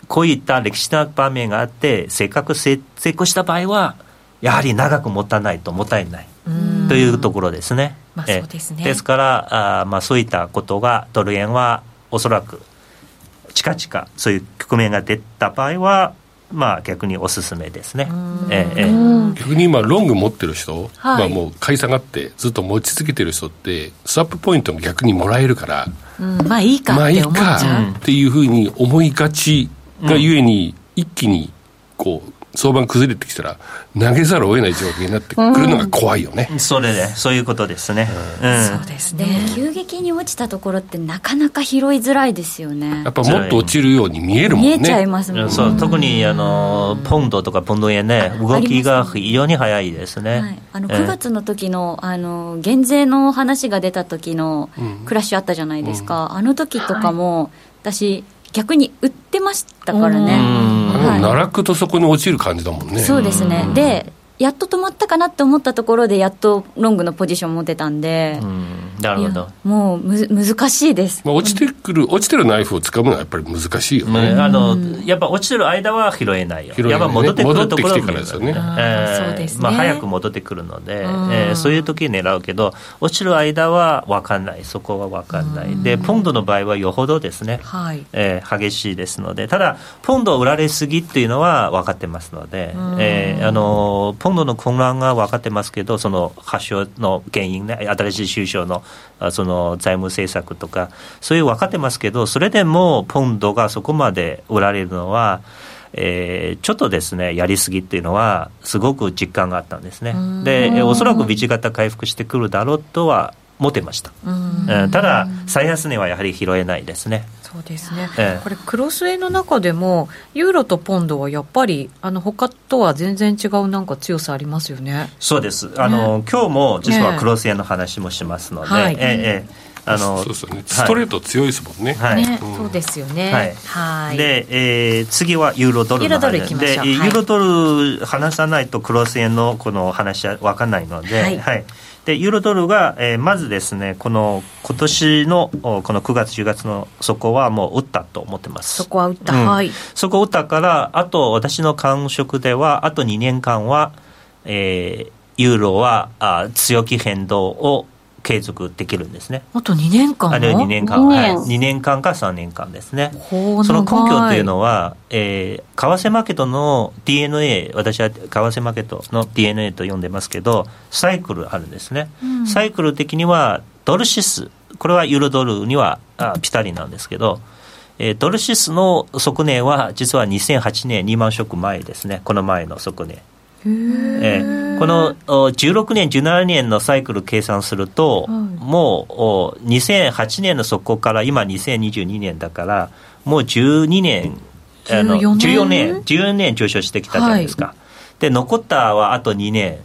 こういった歴史的な場面があってせっかく成成功した場合はやはり長く持たないともったいない。というところですね。まあえそうですね。ですからあー、まあ、そういったことがドル円はおそらく近々そういう局面が出た場合は、まあ、逆におすすめですね。ええええ。逆に今、ロング持ってる人、はい。まあもう買い下がって、ずっと持ち続けてる人って、スワップポイントも逆にもらえるから、うん。まあいいかまあいいって思っちゃう、かっていうふうに思いがちがゆえに、一気にこう相場が崩れてきたら、投げざるを得ない状況になってくるのが怖いよね。それで、そういうことですね。うん。そうですでねも急激に落ちたところってなかなか拾いづらいですよね。やっぱもっと落ちるように見えるもんね。見えちゃいますもんそう特にあのポンドとかポンド円ね、動きが非常に早いですね。はい、あのええ9月の時のあの減税の話が出た時のクラッシュあったじゃないですか、あの時とかも、私逆に売ってましたからね、はい。奈落とそこに落ちる感じだもんね。そうですね。でやっと止まったかなって思ったところでやっとロングのポジション持てたんで、うん。なるほど。もうむ難しいです。まあ、落ちてくる、落ちてるナイフを掴むのはやっぱり難しいよまね。あ、あのやっぱ落ちてる間は拾えないよ、拾えないね。やっぱ戻ってくるところを戻ってきてからですよね。えーそうですね。まあ、早く戻ってくるので、えん。ーそういう時に狙うけど、落ちる間は分かんない、そこは分かんない、でポンドの場合はよほどですね、はい。えー激しいですので、ただ、ポンドを売られすぎっていうのは分かってますので、えーあのポンドの混乱が分かってますけど、その発祥の原因ね、新しい首相のあその財務政策とか、そういう分かってますけど、それでもポンドがそこまで売られるのは、えーちょっとですね、やりすぎっていうのは、すごく実感があったんですね。で、えーおそらくビジ型回復してくるだろうとは思ってました。ただ、最安値はやはり拾えないですね。そうですね、ええ。これクロス円の中でもユーロとポンドはやっぱりあの他とは全然違うなんか強さありますよね。そうです。あの、今日も実はクロス円の話もしますので、はい。ええええ。あの、そうですよね。ストレート強いですもんね。はい。ね、そうですよね。はい。はい。で、えー次はユーロドルの話。ユーロドル行きましょう。で、はい。ユーロドル話さないとクロス円のこの話は分かんないので、はいでユーロドルが、えーまずですねこの今年のおこの9月10月の底はもう打ったと思ってます。そこは打った、うん。はい。そこを打ったからあと私の感触ではあと2年間は、えーユーロはあ強気変動を継続できるんですね。あと2年間あるいは2年間、2はい、年2年間か3年間ですね。その根拠っていうのはは、えー為替マーケットの DNA、私は為替マーケットの DNA と呼んでますけど、サイクルあるんですね。サイクル的には、ドル指数、これはユーロドルにはあぴったりなんですけど、えードル指数の側値は実は2008年リーマンショック前ですね、この前の側値。えーこのお16年、17年のサイクル計算すると、もうお2008年の底から今2022年だから、もう12年、あの14年？14年、14年上昇してきたじゃないですか。で残ったはあと2年。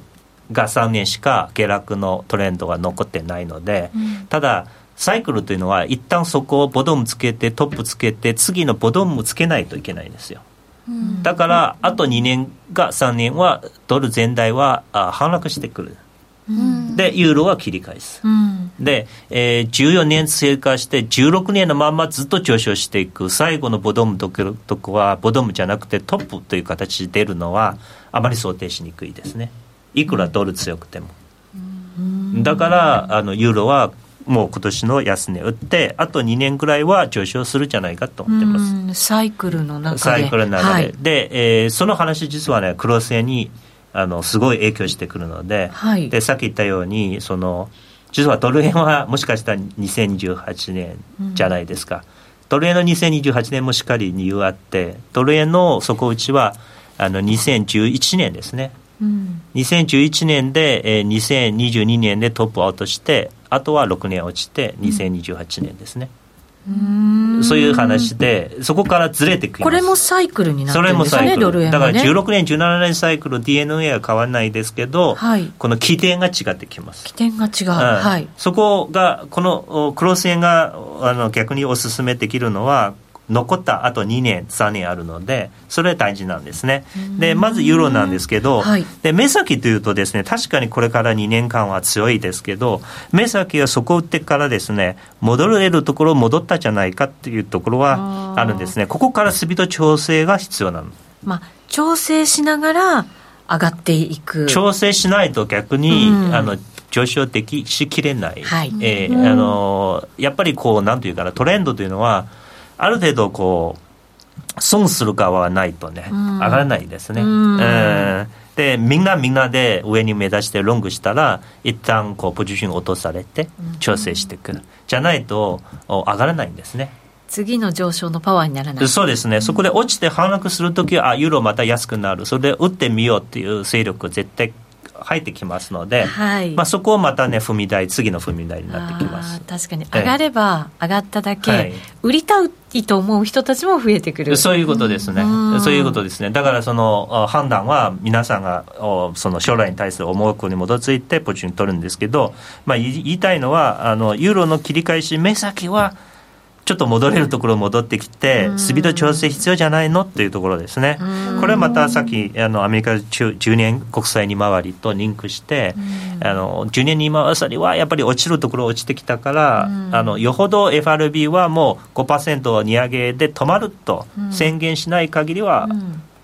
が3年しか下落のトレンドが残ってないので、ただサイクルというのは一旦そこをボトムつけてトップつけて次のボトムつけないといけないんですよだからあと2年か3年はドル全体はあ反落してくる、でユーロは切り返す、で、えー、14年経過して16年のままずっと上昇していく。最後のボトムととこはボトムじゃなくてトップという形で出るのはあまり想定しにくいですね。いくらドル強くても、だからあのユーロはもう今年の安値打ってあと2年ぐらいは上昇するんじゃないかと思ってます。サイクルの中で。サイクルの中で、はい、で、えー、その話実はね黒線にあのすごい影響してくるのではい、でさっき言ったようにその実はドル円はもしかしたら2018年じゃないですか、うん、ドル円の2028年もしっかり理由あってドル円の底打ちはあの2011年ですね、うん、2011年で、えー、2022年でトップアウトしてあとは6年落ちて2028年ですね、うん、そういう話でそこからずれてくこれもサイクルになってるんですねドル円だから16年17年サイクル DNA は変わらないですけど、はい、この起点が違ってきます。起点が違う、うん、はい、そこがこのクロス円があの逆にお勧めできるのは残ったあと2年、3年あるので、それ大事なんですね。で、まずユーロなんですけど、はい、で、目先というとですね、確かにこれから2年間は強いですけど、目先はそこ打ってからですね、戻れるところ戻ったじゃないかっていうところはあるんですね。ここからスピード調整が必要なの。まあ、調整しながら上がっていく。調整しないと逆に、あの、上昇できしきれない、はい、えー、あのやっぱりこうなんていうかなトレンドというのはある程度こう損する側はないとね、上がらないですね。うん。でみんなみんなで上に目指してロングしたら一旦こうポジション落とされて調整していく、じゃないと上がらないんですね。次の上昇のパワーにならない。そうですね、そこで落ちて反落するときは、あユーロまた安くなる、それで打ってみようっていう勢力、絶対入ってきますので、はい、まあ、そこをまたね踏み台次の踏み台になってきます。確かに。上がれば上がっただけ、はい、売りたいと思う人たちも増えてくる。そういうことですね。そういうことですね。だからその判断は皆さんがその将来に対する思惑に基づいてポジション取るんですけど、まあ、言いたいのはあのユーロの切り返し目先はちょっと戻れるところ戻ってきて、スピード調整必要じゃないの？っていうところですね。これはまたさっきあのアメリカ10年国債利回りとリンクして、あの10年利回りはやっぱり落ちるところ落ちてきたから、あのよほど FRB はもう5%利上げで止まると宣言しない限りは、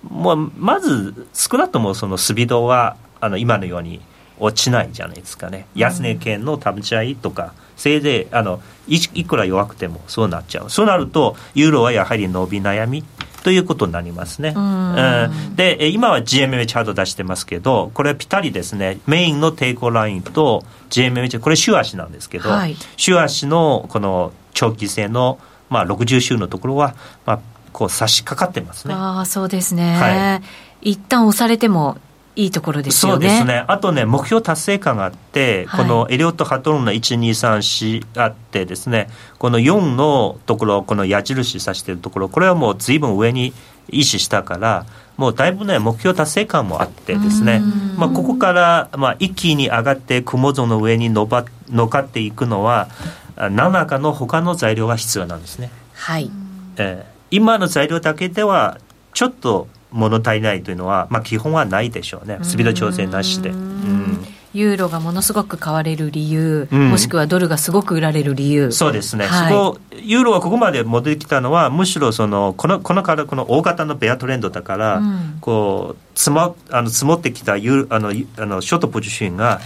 もうまず少なくともそのスピードはあの今のように落ちないじゃないですかね。安値圏の食べちゃいとか、せいぜいあのいいくら弱くてもそうなっちゃう。そうなるとユーロはやはり伸び悩みということになりますね。うん、で今は GMA チャート出してますけどこれはぴったりですねメインの抵抗ラインと GMA チャートこれ週足なんですけど、はい、週足のこの長期性の、まあ、60週のところは、まあ、こう差し掛かってますね。あそうですね、はい、一旦押されてもいいところですよね。そうですね。あとね、目標達成感があって、はい、このエリオット・ハトロンの1、2、3、4あってですね、この4のところ、この矢印指しているところ、これはもう随分上に意識したから、もうだいぶね、目標達成感もあってですね、まあ、ここから、まあ、一気に上がって雲像の上にのば乗っかっていくのは、何らかの他の材料が必要なんですね。はい。えー、今の材料だけでは、ちょっと物足りないというのは、まあ、基本はないでしょうね、スピード調整なしで。うん。ユーロがものすごく買われる理由、うん、もしくはドルがすごく売られる理由。そうですね、はい、そこユーロがここまで戻ってきたのはむしろそのこのこのからこの大型のベアトレンドだから、うん、こう積もあの積もってきたユあのあのショートポジションが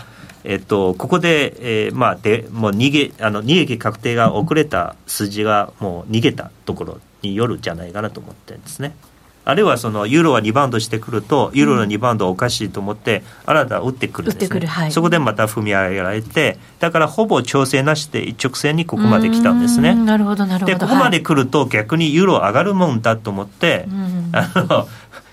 えっと、ここで、えー、まあ、でもう逃げあの利益確定が遅れた筋がもう逃げたところによるんじゃないかなと思ってるんですね。あるいはそのユーロがリバウンドしてくるとユーロのリバウンドおかしいと思って新た打ってくるんですね、はい、そこでまた踏み上げられてだからほぼ調整なしで一直線にここまで来たんですね。なるほどなるほど。でここまで来ると逆にユーロ上がるもんだと思って、あの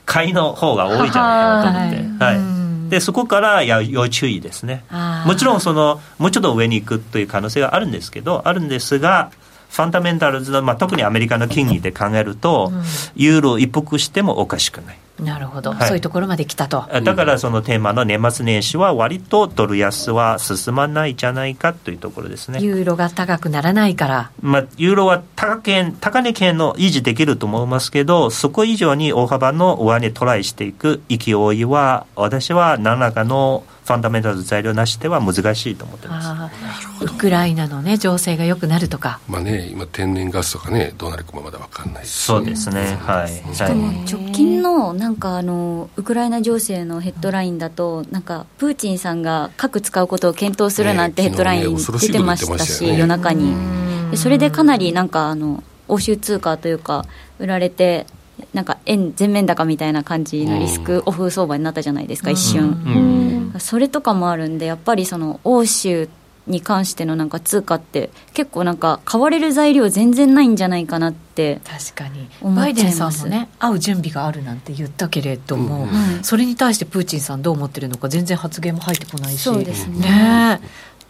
買いの方が多いじゃないかと思って。はい、はい、でそこからや要注意ですね。もちろんそのもうちょっと上に行くという可能性があるんですけどあるんですがファンダメンタルズの、まあ、特にアメリカの金利で考えると、ユーロ一服してもおかしくない。なるほど、はいそういうところまで来たと。だからそのテーマの年末年始は割とドル安は進まないじゃないかというところですね。ユーロが高くならないから。まあ、ユーロは高値高値圏の維持できると思いますけど、そこ以上に大幅の上値トライしていく勢いは、私は何らかのファンダメンタルズ材料なしでは難しいと思ってます。ウクライナのね、情勢が良くなるとか。まあね今天然ガスとかねどうなるかもまだ分かんないしそうですね。はい。しかもはい直近のなんかあのウクライナ情勢のヘッドラインだとなんかプーチンさんが核使うことを検討するなんてヘッドライン出てましたし夜中にでそれでかなりなんかあの欧州通貨というか売られてなんか円全面高みたいな感じのリスクオフ相場になったじゃないですか一瞬。それとかもあるんでやっぱりその欧州に関してのなんか通貨って結構なんか買われる材料全然ないんじゃないかなって確かに。バイデンさんもね会う準備があるなんて言ったけれども、はいそれに対してプーチンさんどう思ってるのか全然発言も入ってこないし。そうですね。ね。え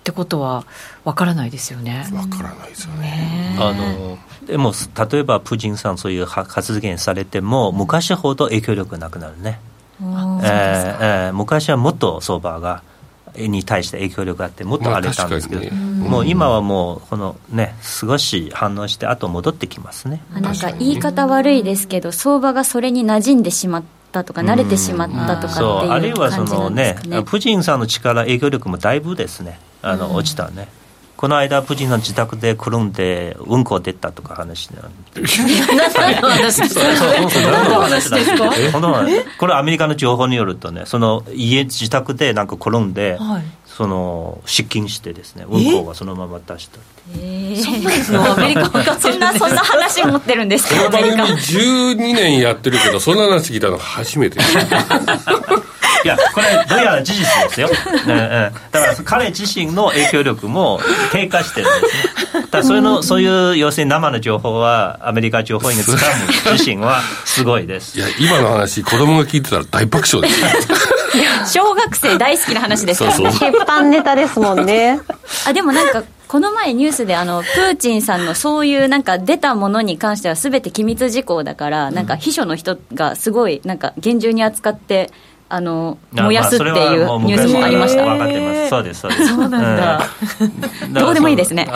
ってことはわからないですよね。分からないですよね。あのでも例えばプーチンさんそういうは発言されても昔ほど影響力なくなるね、えーえー昔はもっと相場がに対して影響力があってもっと荒れたんですけど、まあ確かにもう今はもうこのね少し反応してあと戻ってきますね。あなんか言い方悪いですけど相場がそれに馴染んでしまったとか慣れてしまったとかっていう。るいはそ感じなのねんですかね。プーチンさんの力影響力もだいぶですねあの、落ちたね。この間プーチンの自宅で転んでうんこ出たとか話なん [laughs] で何の話ですか？何の話ですかえ？本当はこれアメリカの情報によるとねその家自宅でなんか転んで、はい。その失禁してですねうんこはそのまま出したってそんなのアメリカそんなるんですそんな話持ってるんですこのかアメリカ。番組12年やってるけどそんな話聞いたの初めて [laughs] いやこれどうやら事実ですよ、ね [laughs] うん。だから彼自身の影響力も低下してるんですね。だからそういうのそういう要するに生の情報はアメリカ情報員がつかむ自身はすごいです。いや今の話子供が聞いてたら大爆笑ですよ。[laughs] 小学生大好きな話ですから。そうそう。鉄板ネタですもんね。[laughs] あでもなんかこの前ニュースであのプーチンさんのそういうなんか出たものに関しては全て機密事項だからなんか秘書の人がすごいなんか厳重に扱ってあの燃やすっていうニュースもありました。分かってます。そうですそうです。[laughs] そうなんだ。[laughs] うんどうでもいいですね。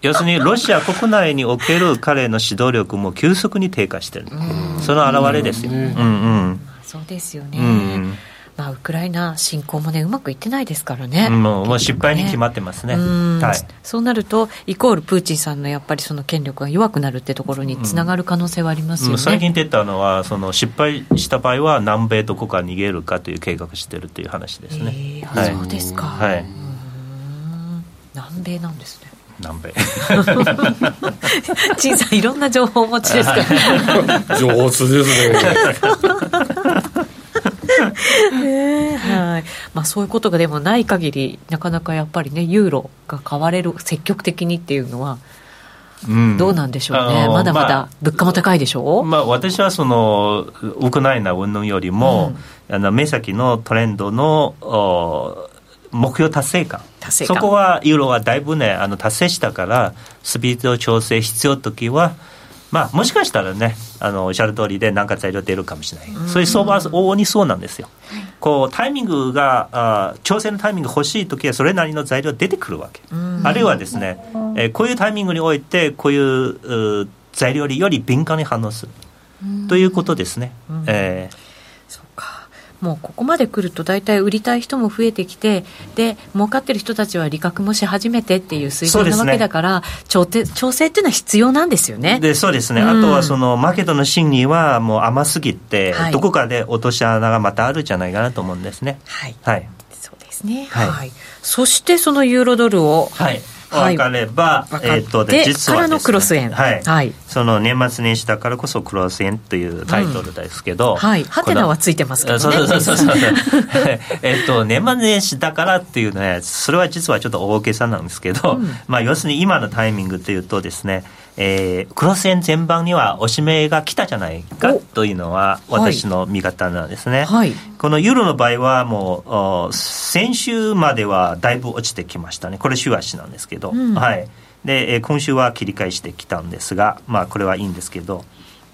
要するにロシア国内における彼の指導力も急速に低下してる。その表れですよ、うん。うんそうですよね、うんまあ、ウクライナ侵攻もねうまくいってないですからね、もうもう失敗に決まってますね。うん。はい。そうなるとイコールプーチンさんのやっぱりその権力が弱くなるってところにつながる可能性はありますよね、最近出たのはその失敗した場合は南米どこか逃げるかという計画してるという話ですね、えーあはい。そうですか、はい。南米なんですね。南米。[laughs] 陳さんいろんな情報をお持ちですから。[laughs] 上手ですね [laughs] ね。はい。まあ、そういうことがでもない限りなかなかやっぱりねユーロが買われる積極的にっていうのはうん。どうなんでしょうね、まだまだまあ物価も高いでしょ？う、まあ、私はそのウクライナ云々よりも、あの目先のトレンドのお目標達成感。達成感。そこはユーロはだいぶねあの達成したからスピード調整必要時はまあもしかしたらねあのおっしゃる通りで何か材料出るかもしれない、そういう相場は往々にそうなんですよ、こうタイミングがあ調整のタイミングが欲しい時はそれなりの材料出てくるわけ、あるいはですね、えーこういうタイミングにおいてこういう材料により敏感に反応する、ということですね、えー。そうかもうここまで来ると大体売りたい人も増えてきてで儲かってる人たちは利確もし始めてっていう水準なわけだから、調整調整っていうのは必要なんですよね。でそうですね、うん。あとはそのマーケットの心理はもう甘すぎて、はい。どこかで落とし穴がまたあるんじゃないかなと思うんですね。はい。はい、そうですね。はい。はい、そしてそのユーロドルをはいはい分かれば、分かっえー、とてで実はねからのクロス円。はい。はい。その年末年始だからこそクロス円というタイトルですけど、はい。ハテナはついてますけどね。そうそうそうそう。[laughs] えっと年末年始だからっていうねそれは実はちょっと大げさなんですけど、まあ要するに今のタイミングというとですねえー、クロス円全般にはおしめが来たじゃないかおというのは私の見方なんですね、はい。このユーロの場合はもうお先週まではだいぶ落ちてきましたね。これ週足なんですけど、うん。はい。で、えー今週は切り返してきたんですが、まあ、これはいいんですけど、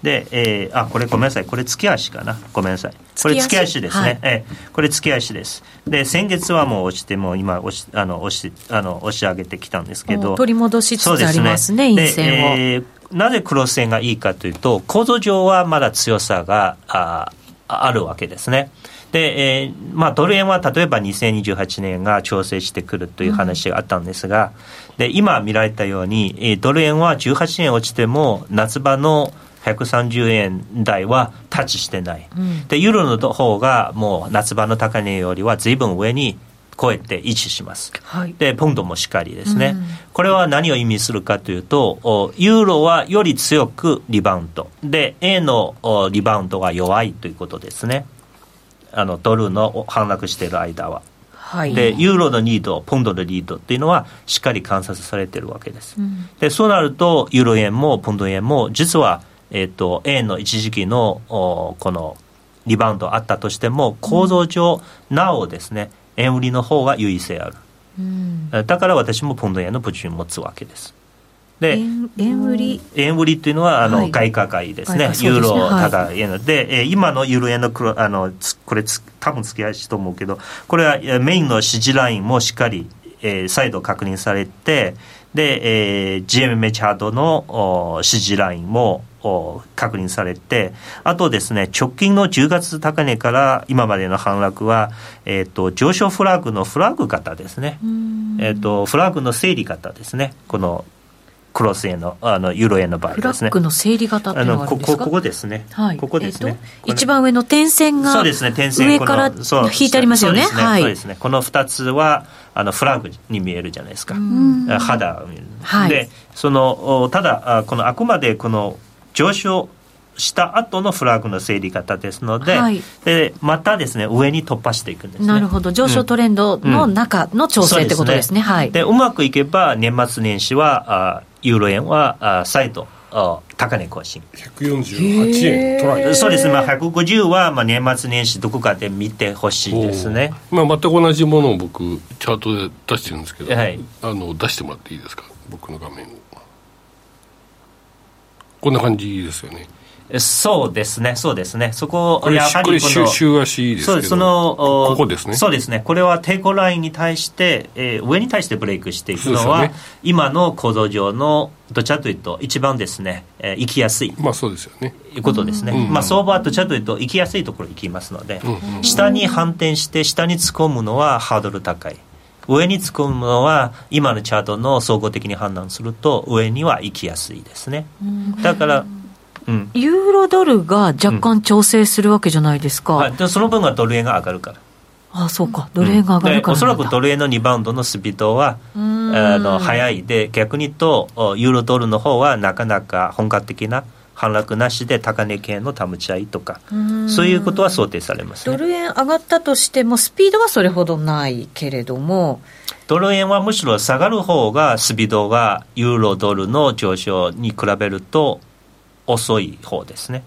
で、えーあ、これごめんなさい、これ月足かな、ごめんなさい。これ月月足足ですね、はい。えーこれ月足です。で、先月はもう落ちて、もう今押し、あの、押し、あの、押し上げてきたんですけど、取り戻しつつありますねで陰線を。えーなぜクロス線がいいかというと、構造上はまだ強さがああるわけですね。で、えーまあ、ドル円は例えば2028年が調整してくるという話があったんですが、で今見られたように、えードル円は18円落ちても夏場の130円台はタッチしてない、でユーロの方がもう夏場の高値よりは随分上に超えて維持します。はいで、ポンドもしっかりですね、うんこれは何を意味するかというと、おユーロはより強くリバウンド、で、円のおリバウンドが弱いということですね。あのドルの反落している間は。はいで、ユーロのリード、ポンドのリードっていうのはしっかり観察されているわけです。で、そうなると、ユーロ円もポンド円も、実は、えっ、と、円の一時期の、おこの、リバウンドあったとしても、構造上、なおですね、円売りの方が優位性ある。うん。えだから私もポンド円のポジションを持つわけです。で、円円売り？円売りっていうのはあの、はい。外貨買いですね、ね。ユーロはい。高い円。で、えー今のユーロ円の黒あのつこれつ多分付き合いしと思うけど、これはえーメインの支持ラインもしっかり、えー再度確認されて、で、えー GMM チャートのお支持ラインもお確認されて、あとですね、直近の10月高値から今までの反落は、えっ、と、上昇フラッグのフラッグ型ですね。えっ、と、フラッグの整理型ですね。このクロス円の、あの、ユーロ円の場合ですね。フラッグの整理型っていうのあのここここですね、はい。ここですね、えっと一番上の点線がそうですね。点線上から引いてありますよね。はい。そうですね。この2つはあのフラッグに見えるじゃないですか、あ肌を見る、はい。でそのおただあこのあくまでこの上昇した後のフラッグの整理方ですので,、はい。でまたですね上に突破していくんですね。なるほど。上昇トレンドの中の調整ってことですね、はい。でうまくいけば年末年始はあユーロ円はあ再度あ高値更新。148円。トライ。そうですね、まあ、150はまあ年末年始どこかで見てほしいですね。まあ、全く同じものを僕チャートで出してるんですけど、はい。あの出してもらっていいですか？僕の画面を。こんな感じですよね。えそうですね、そうですね。そここれやはりこの週週足ですけど。そうです。そのおここですね。そうですね。これは抵抗ラインに対して、えー上に対してブレイクしていくのは、ね。今の構造上のどちらかというと一番ですね、えー行きやすい。まあそうですよね。いうことですね、まあ、相場はどちらかというと行きやすいところに行きますので、下に反転して下に突っ込むのはハードル高い。上に突っ込むのは今のチャートの総合的に判断すると上には行きやすいですね。だから、うんユーロドルが若干調整するわけじゃないですか、はい、でその分はドル円が上がるから。あそうか。ドル円が上がるからでおそらくドル円のリバウンドのスピードはあの速い。で逆に言うとおユーロドルの方はなかなか本格的な反落なしで高値圏の保ち合いとかそういうことは想定されますね。ドル円上がったとしてもスピードはそれほどないけれども。ドル円はむしろ下がる方がスピードがユーロドルの上昇に比べると遅い方ですね。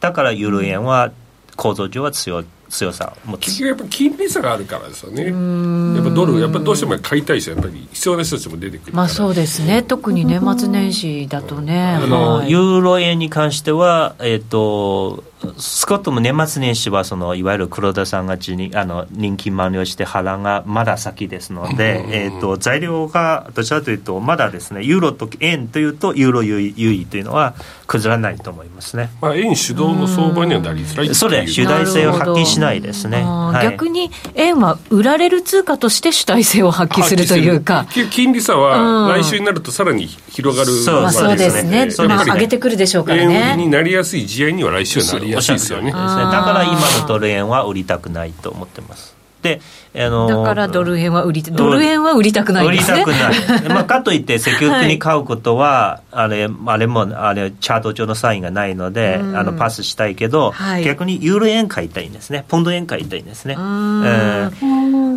だからユーロ円は構造上は強い強さを持つ。結局やっぱ金利差があるからですよね。やっぱドルやっぱどうしても買いたい人はやっぱり必要な人たちも出てくるまあそうですね。特に年末年始だとね、あのはい。ユーロ円に関しては、えっと少なくとも年末年始はそのいわゆる黒田さんがちにあの任期満了して波乱がまだ先ですので、えっと材料がどちらかというとまだですねユーロと円というとユーロ優位優位というのは崩らないと思いますね。まあ円主導の相場にはなりづらいそれ主体性を発揮しないですね。はい。逆に円は売られる通貨として主体性を発揮するというか。金利差うん。は来週になるとさらに広がるね。そうですね。まあ上げてくるでしょうから円売りねになりやすい試合には来週はなりおっしゃる通りですね。だから今のドル円は売りたくないと思ってます。で、あのだからドル円は売りドル円は売りたくないん売りですね。たくない。[laughs] まあ、かといって積極的に買うことは、あれ、あれも、あれ、チャート上のサインがないので、うん。あの、パスしたいけど、はい。逆にユーロ円買いたいんですね。ポンド円買いたいんですね。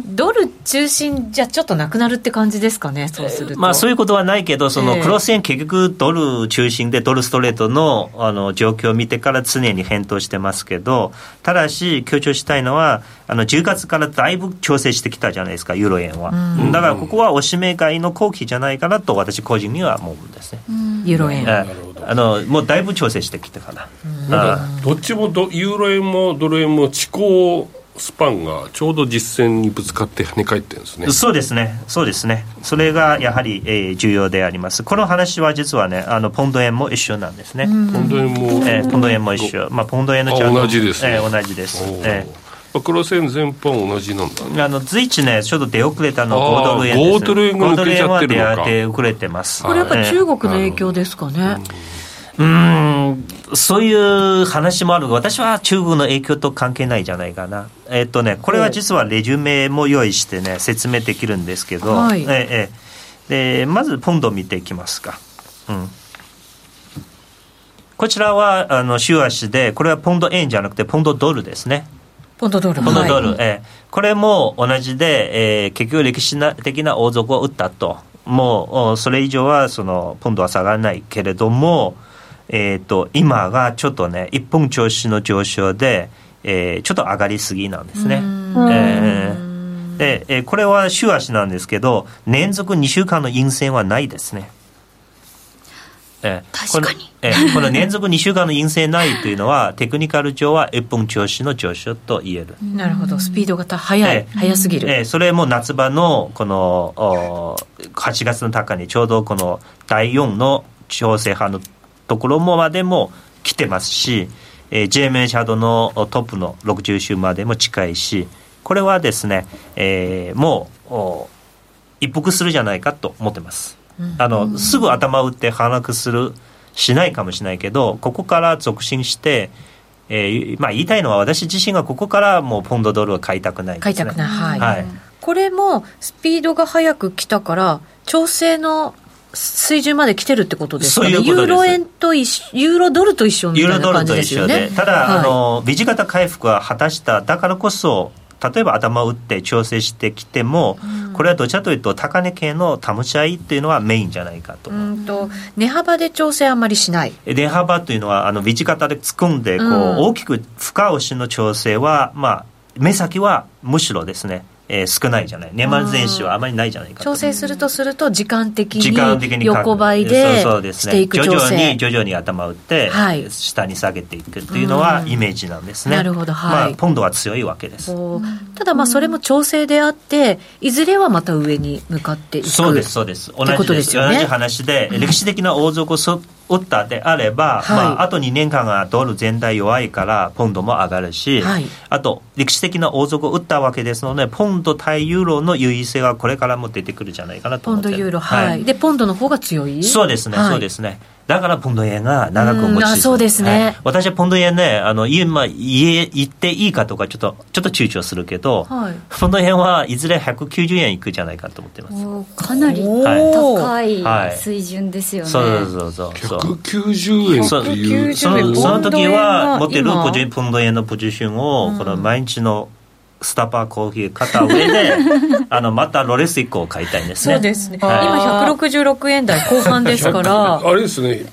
ドル中心じゃちょっとなくなるって感じですかねそうすると。まあそういうことはないけど、そええ。のクロス円結局ドル中心でドルストレートのあの状況を見てから常に返答してますけど、ただし強調したいのは、あの10月からだいぶ調整してきたじゃないですか、ユーロ円は。だからここはおしめ買いの後期じゃないかなと、私個人には思うんですね。ユーロ円。えあのもうだいぶ調整してきたかな。なんかどっちもどユーロ円もドル円も地高スパンがちょうど実戦にぶつかって跳ね返ってるんですねそうですね、そうですね、それがやはり、えー、重要であります。この話は実はね、あのポンド円も一緒なんですね。ポンド円も、えーポンド円も一緒、まあ、ポンド円のチャーあト同じですねえー同じです。おーえマクロ線全般同じなんだーあの随一ね、ちょっと出遅れたのあー5ドル円です。5ドル円が遅れちゃってるのか5ドル円は出出遅れてます。これやっぱえー中国の影響ですかね。うーん、そういう話もあるが、私は中国の影響と関係ないじゃないかな。えっとね、これは実はレジュメも用意してね、説明できるんですけど、はいえええで、まずポンド見ていきますか。うん。こちらは、あの、週足で、これはポンド円じゃなくて、ポンドドルですね。ポンドドル。ポンドドル、はいええこれも同じで、えー結局歴史的な王族を打ったと、もうおそれ以上はそのポンドは下がらないけれども、えー、と今がちょっとね、一本調子の上昇で、えーちょっと上がりすぎなんですね。えーでえーこれは週足なんですけど、連続2週間の陰線はないですね。えー確かにこのえーこの連続2週間の陰性ないというのは、テクニカル上は一本調子の上昇と言える。なるほど。スピードがた速いえ。え速すぎる。えーそれも夏場のこのお8月の高にちょうどこの第4の調整派のところもまでも来てますし、えー、JMA シャドウのおトップの60週までも近いしこれはですね、えーもうお一服するじゃないかと思ってます。あのすぐ頭打って反落するしないかもしれないけどここから続進して、えーまあ、言いたいのは私自身がここからもうポンドドルを買いたくないね、買いたくない。はい。はいこれもスピードが速く来たから、調整の水準まで来てるってことですかね。そういうユーロ円と一緒、ユーロドルと一緒みたいな感じユーロドルとですよね一緒で。ただ、はいあのビジ型回復は果たしただからこそ例えば頭を打って調整してきても、これはどちらかというと高値系の保ち合いっていうのはメインじゃないかと、う。んと値幅で調整あんまりしない。値幅というのはあのビジ型で突っ込んでこう、うん。大きく深押しの調整はまあ目先はむしろですね、えー少ないじゃない。年末年始はあまりないじゃないかと。調整するとすると時間的にに横ばいでそうですね。していく調徐々整に徐々に頭を打って、はい。下に下げていくっていうのはイメージなんですね、なるほどはい。まあ、ポンドは強いわけです。ただまあそれも調整であっていずれはまた上に向かっていく。そうですそうです。同じでですね。同じ話で、歴史的な王族をそ打ったであれば、はい。まあ、あと2年間がドル全体弱いからポンドも上がるし、はい。あと歴史的な王族を打ったわけですのでポンド対ユーロの優位性はこれからも出てくるじゃないかなとポ思ってる。ンドユーロはい、でポンドの方が強い？そうですね、はい。そうですね。だからポンド円が長く持ちそうですね。はい。私はポンド円ね、あの、今、家行っていいかとか、ちょっと、ちょっと躊躇するけど、はい。ポンド円はいずれ190円いくじゃないかと思ってます。かなり高はい。い水準ですよね。そうそうそうそう。190円そうっていう。190その円その時は持ってる今ポジポンド円のポジションを、この毎日のスタバコーヒー買った上で、[laughs] あの、またロレス1個を買いたいんですね。そうですね、はい今166円台後半ですから [laughs] あれですね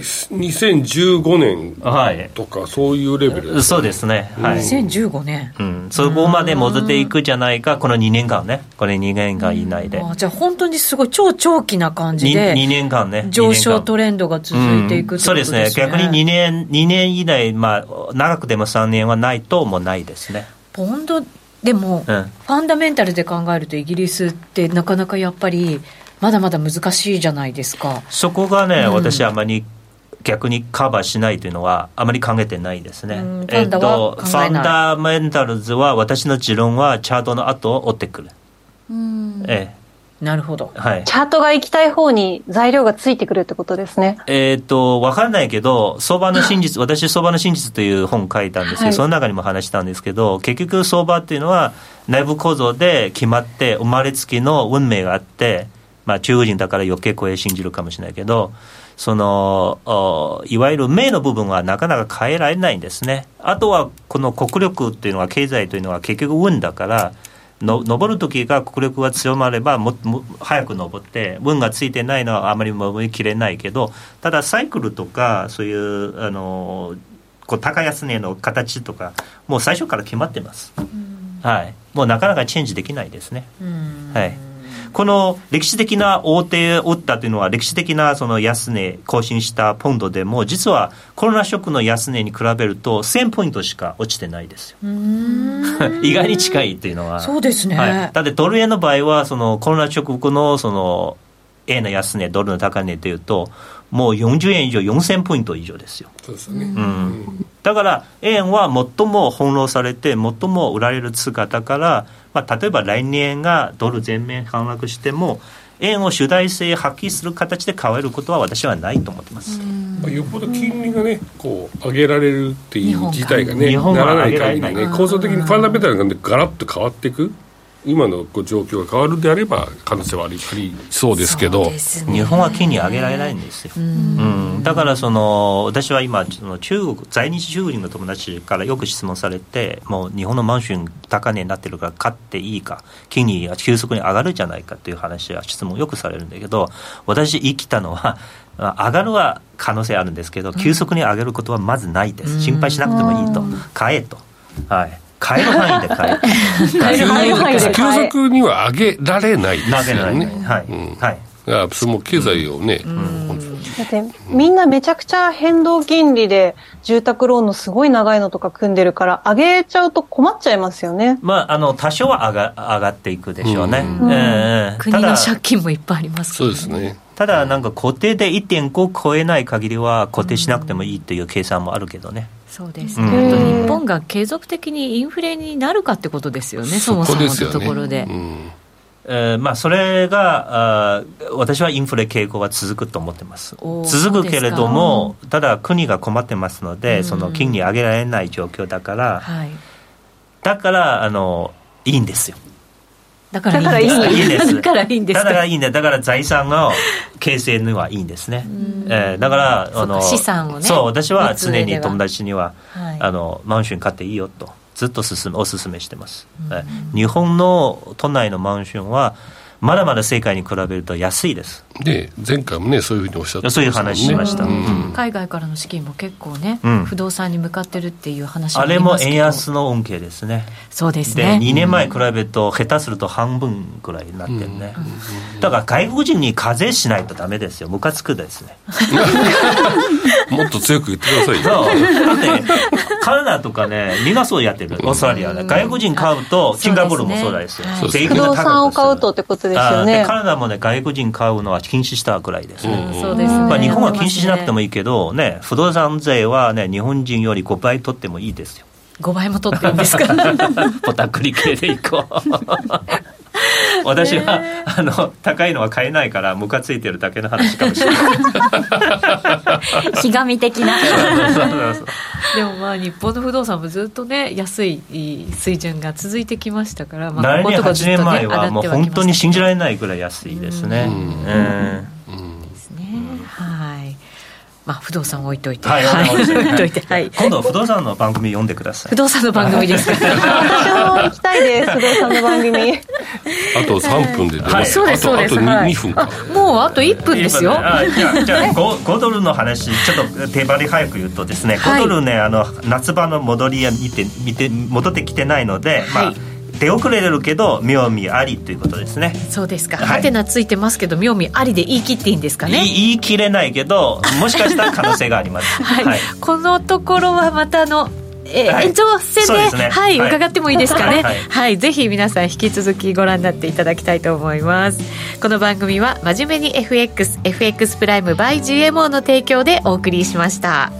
2015年はい。とかそういうレベルそうですね。はい。2015年うん、そこまで戻っていくじゃないか、この2年間ね、これ2年間以内で。あじゃあ本当にすごい超長期な感じ 2, で年間ね。上昇トレレンドが続いていくってことですね、そうですね。逆に2年、2年以内、まあ、長くても3年はないともうないですね。ポンドでも、うん。ファンダメンタルで考えるとイギリスってなかなかやっぱりまだまだ難しいじゃないですか。そこがね、うん。私あまり逆にカバーしないというのはあまり考えてないですね。うんえっと、ファンダメンタルズは私の持論はチャートの後を追ってくる。うん。えなるほどえ、はい。チャートが行きたい方に材料がついてくるってことですね。えっ、と、わかんないけど、相場の真実、[laughs] 私、相場の真実という本書いたんですけど、はいその中にも話したんですけど、結局相場っていうのは内部構造で決まって、生まれつきの運命があって、まあ中国人だから余計これ信じるかもしれないけど、その、おいわゆる名の部分はなかなか変えられないんですね。あとは、この国力っていうのは、経済というのは結局運だから、の登る時が国力が強まればもも早く登って運がついてないのはあまり登りきれないけどただサイクルとかそういうあのこう高安値の形とかもう最初から決まってます、はい、もうなかなかチェンジできないですね。はいこの歴史的な大手を打ったというのは歴史的なその安値更新したポンドでも実はコロナショックの安値に比べると1000ポイントしか落ちてないですよ。意外に近いっていうのは。そうですね。はい、だってドル円の場合はそのコロナ直後のその円の安値ドルの高値というともう40円以上4000ポイント以上ですよ。そうですよね、うん、だから円は最も翻弄されて最も売られる通貨だから、まあ、例えば来年がドル全面反落しても円を主体性発揮する形で買えることは私はないと思ってます、まあ、よっぽど金利がねこう上げられるっていう事態がね日本はならない限りね構造的にファンダメンタルがねガラッと変わっていく今のこう状況が変わるであれば可能性はありそうですけどね。日本は金利上げられないんですよ、うん、だからその私は今その中国在日中国人の友達からよく質問されてもう日本のマンション高値になってるから買っていいか金利が急速に上がるじゃないかという話や質問よくされるんだけど私言い切ったのはまあ [laughs] 上がるは可能性あるんですけど急速に上げることはまずないです、心配しなくてもいいと。買えと。はい買える範囲で買え買える範囲で急速には上げられないで投げない、すよねはい、うん。はいいやその経済をね、本だってみんなめちゃくちゃ変動金利で住宅ローンのすごい長いのとか組んでるから上げちゃうと困っちゃいますよね。まあ、あの多少は上が上がっていくでしょうね、うん。ええ国ただの借金もいっぱいありますから当そうですね。ただなんか固定で1.5超えない限りは固定しなくてもいいっていう計算もあるけどね、そうですね、うん。あと日本が継続的にインフレになるかってことですよね、そもそものところで。うん。えーまあ、それがあー私はインフレ傾向は続くと思ってます。続くけれどもただ国が困ってますので、その金利上げられない状況だからはい、だからあのいいんですよだからいいんです。だからいいんです。[laughs] かだからいいんだ。だから財産の形成にはいいんですね、えーだからそうか資産をねそう私は常に友達には、はい。あのマンション買っていいよとずっと進めおすすめしてます、えー日本の都内のマンションはまだまだ世界に比べると安いです。で前回もねそういうふうにおっしゃってまそういう話しました、うん。うん。海外からの資金も結構ね、うん。不動産に向かってるっていう話もあれもありますけど。円安の恩恵ですね。でそうですね。2年前比べると下手すると半分ぐらいになってるね、だから外国人に課税しないとダメですよ。ムカつくですね。[laughs] もっと強く言ってくださいそよう。だってカナダとかねみんなそうやってる。オーストラリアね。外国人買うとシンガポールもそうですよ。不動産を買うとってことですよね。カ。ナダもね外国人買うのは禁止したくらいですね、うん。そうですね、まあ、日本は禁止しなくてもいいいいけど、ね、不動産税は、ね、日本人より5倍取ってもいいですよ。5倍も取ってるんですか？ぼったくり系でいこう。[laughs] 私は、あの高いのは買えないからムカついてるだけの話かもしれない。ひがみ的な。[laughs] そうそうそうでもまあ日本の不動産もずっとね安い水準が続いてきましたから、まあ、来年8ここのとこずっと年前はもう本当に信じられないぐらい安いですね、うん。うんまあ不動産置いといて。はい置いといて。はい。今度不動産の番組読んでください。不動産の番組です私も行きたい。です、不動産の番組。あと3分で出ます。そうですそうですあとあとはい。2, 分か。もうあと1分ですよ。あじゃあ [laughs] じゃあ 5, 5ドルの話ちょっと手張り早く言うとですねはい。5ドルねあの夏場の戻りは見て見て戻ってきてないので、まあはい出遅れるけど妙味ありということですね。そうですか、はい。ハテナついてますけど妙味ありで言い切っていいんですかね？言い切れないけどもしかしたら可能性があります。[laughs] はい、このところはまたあのえーはい。延長戦でね。はい、はい。伺ってもいいですかね？は [laughs] はい。い、ぜひ皆さん引き続きご覧になっていただきたいと思います。この番組は真面目に FXFX プライム by GMO の提供でお送りしました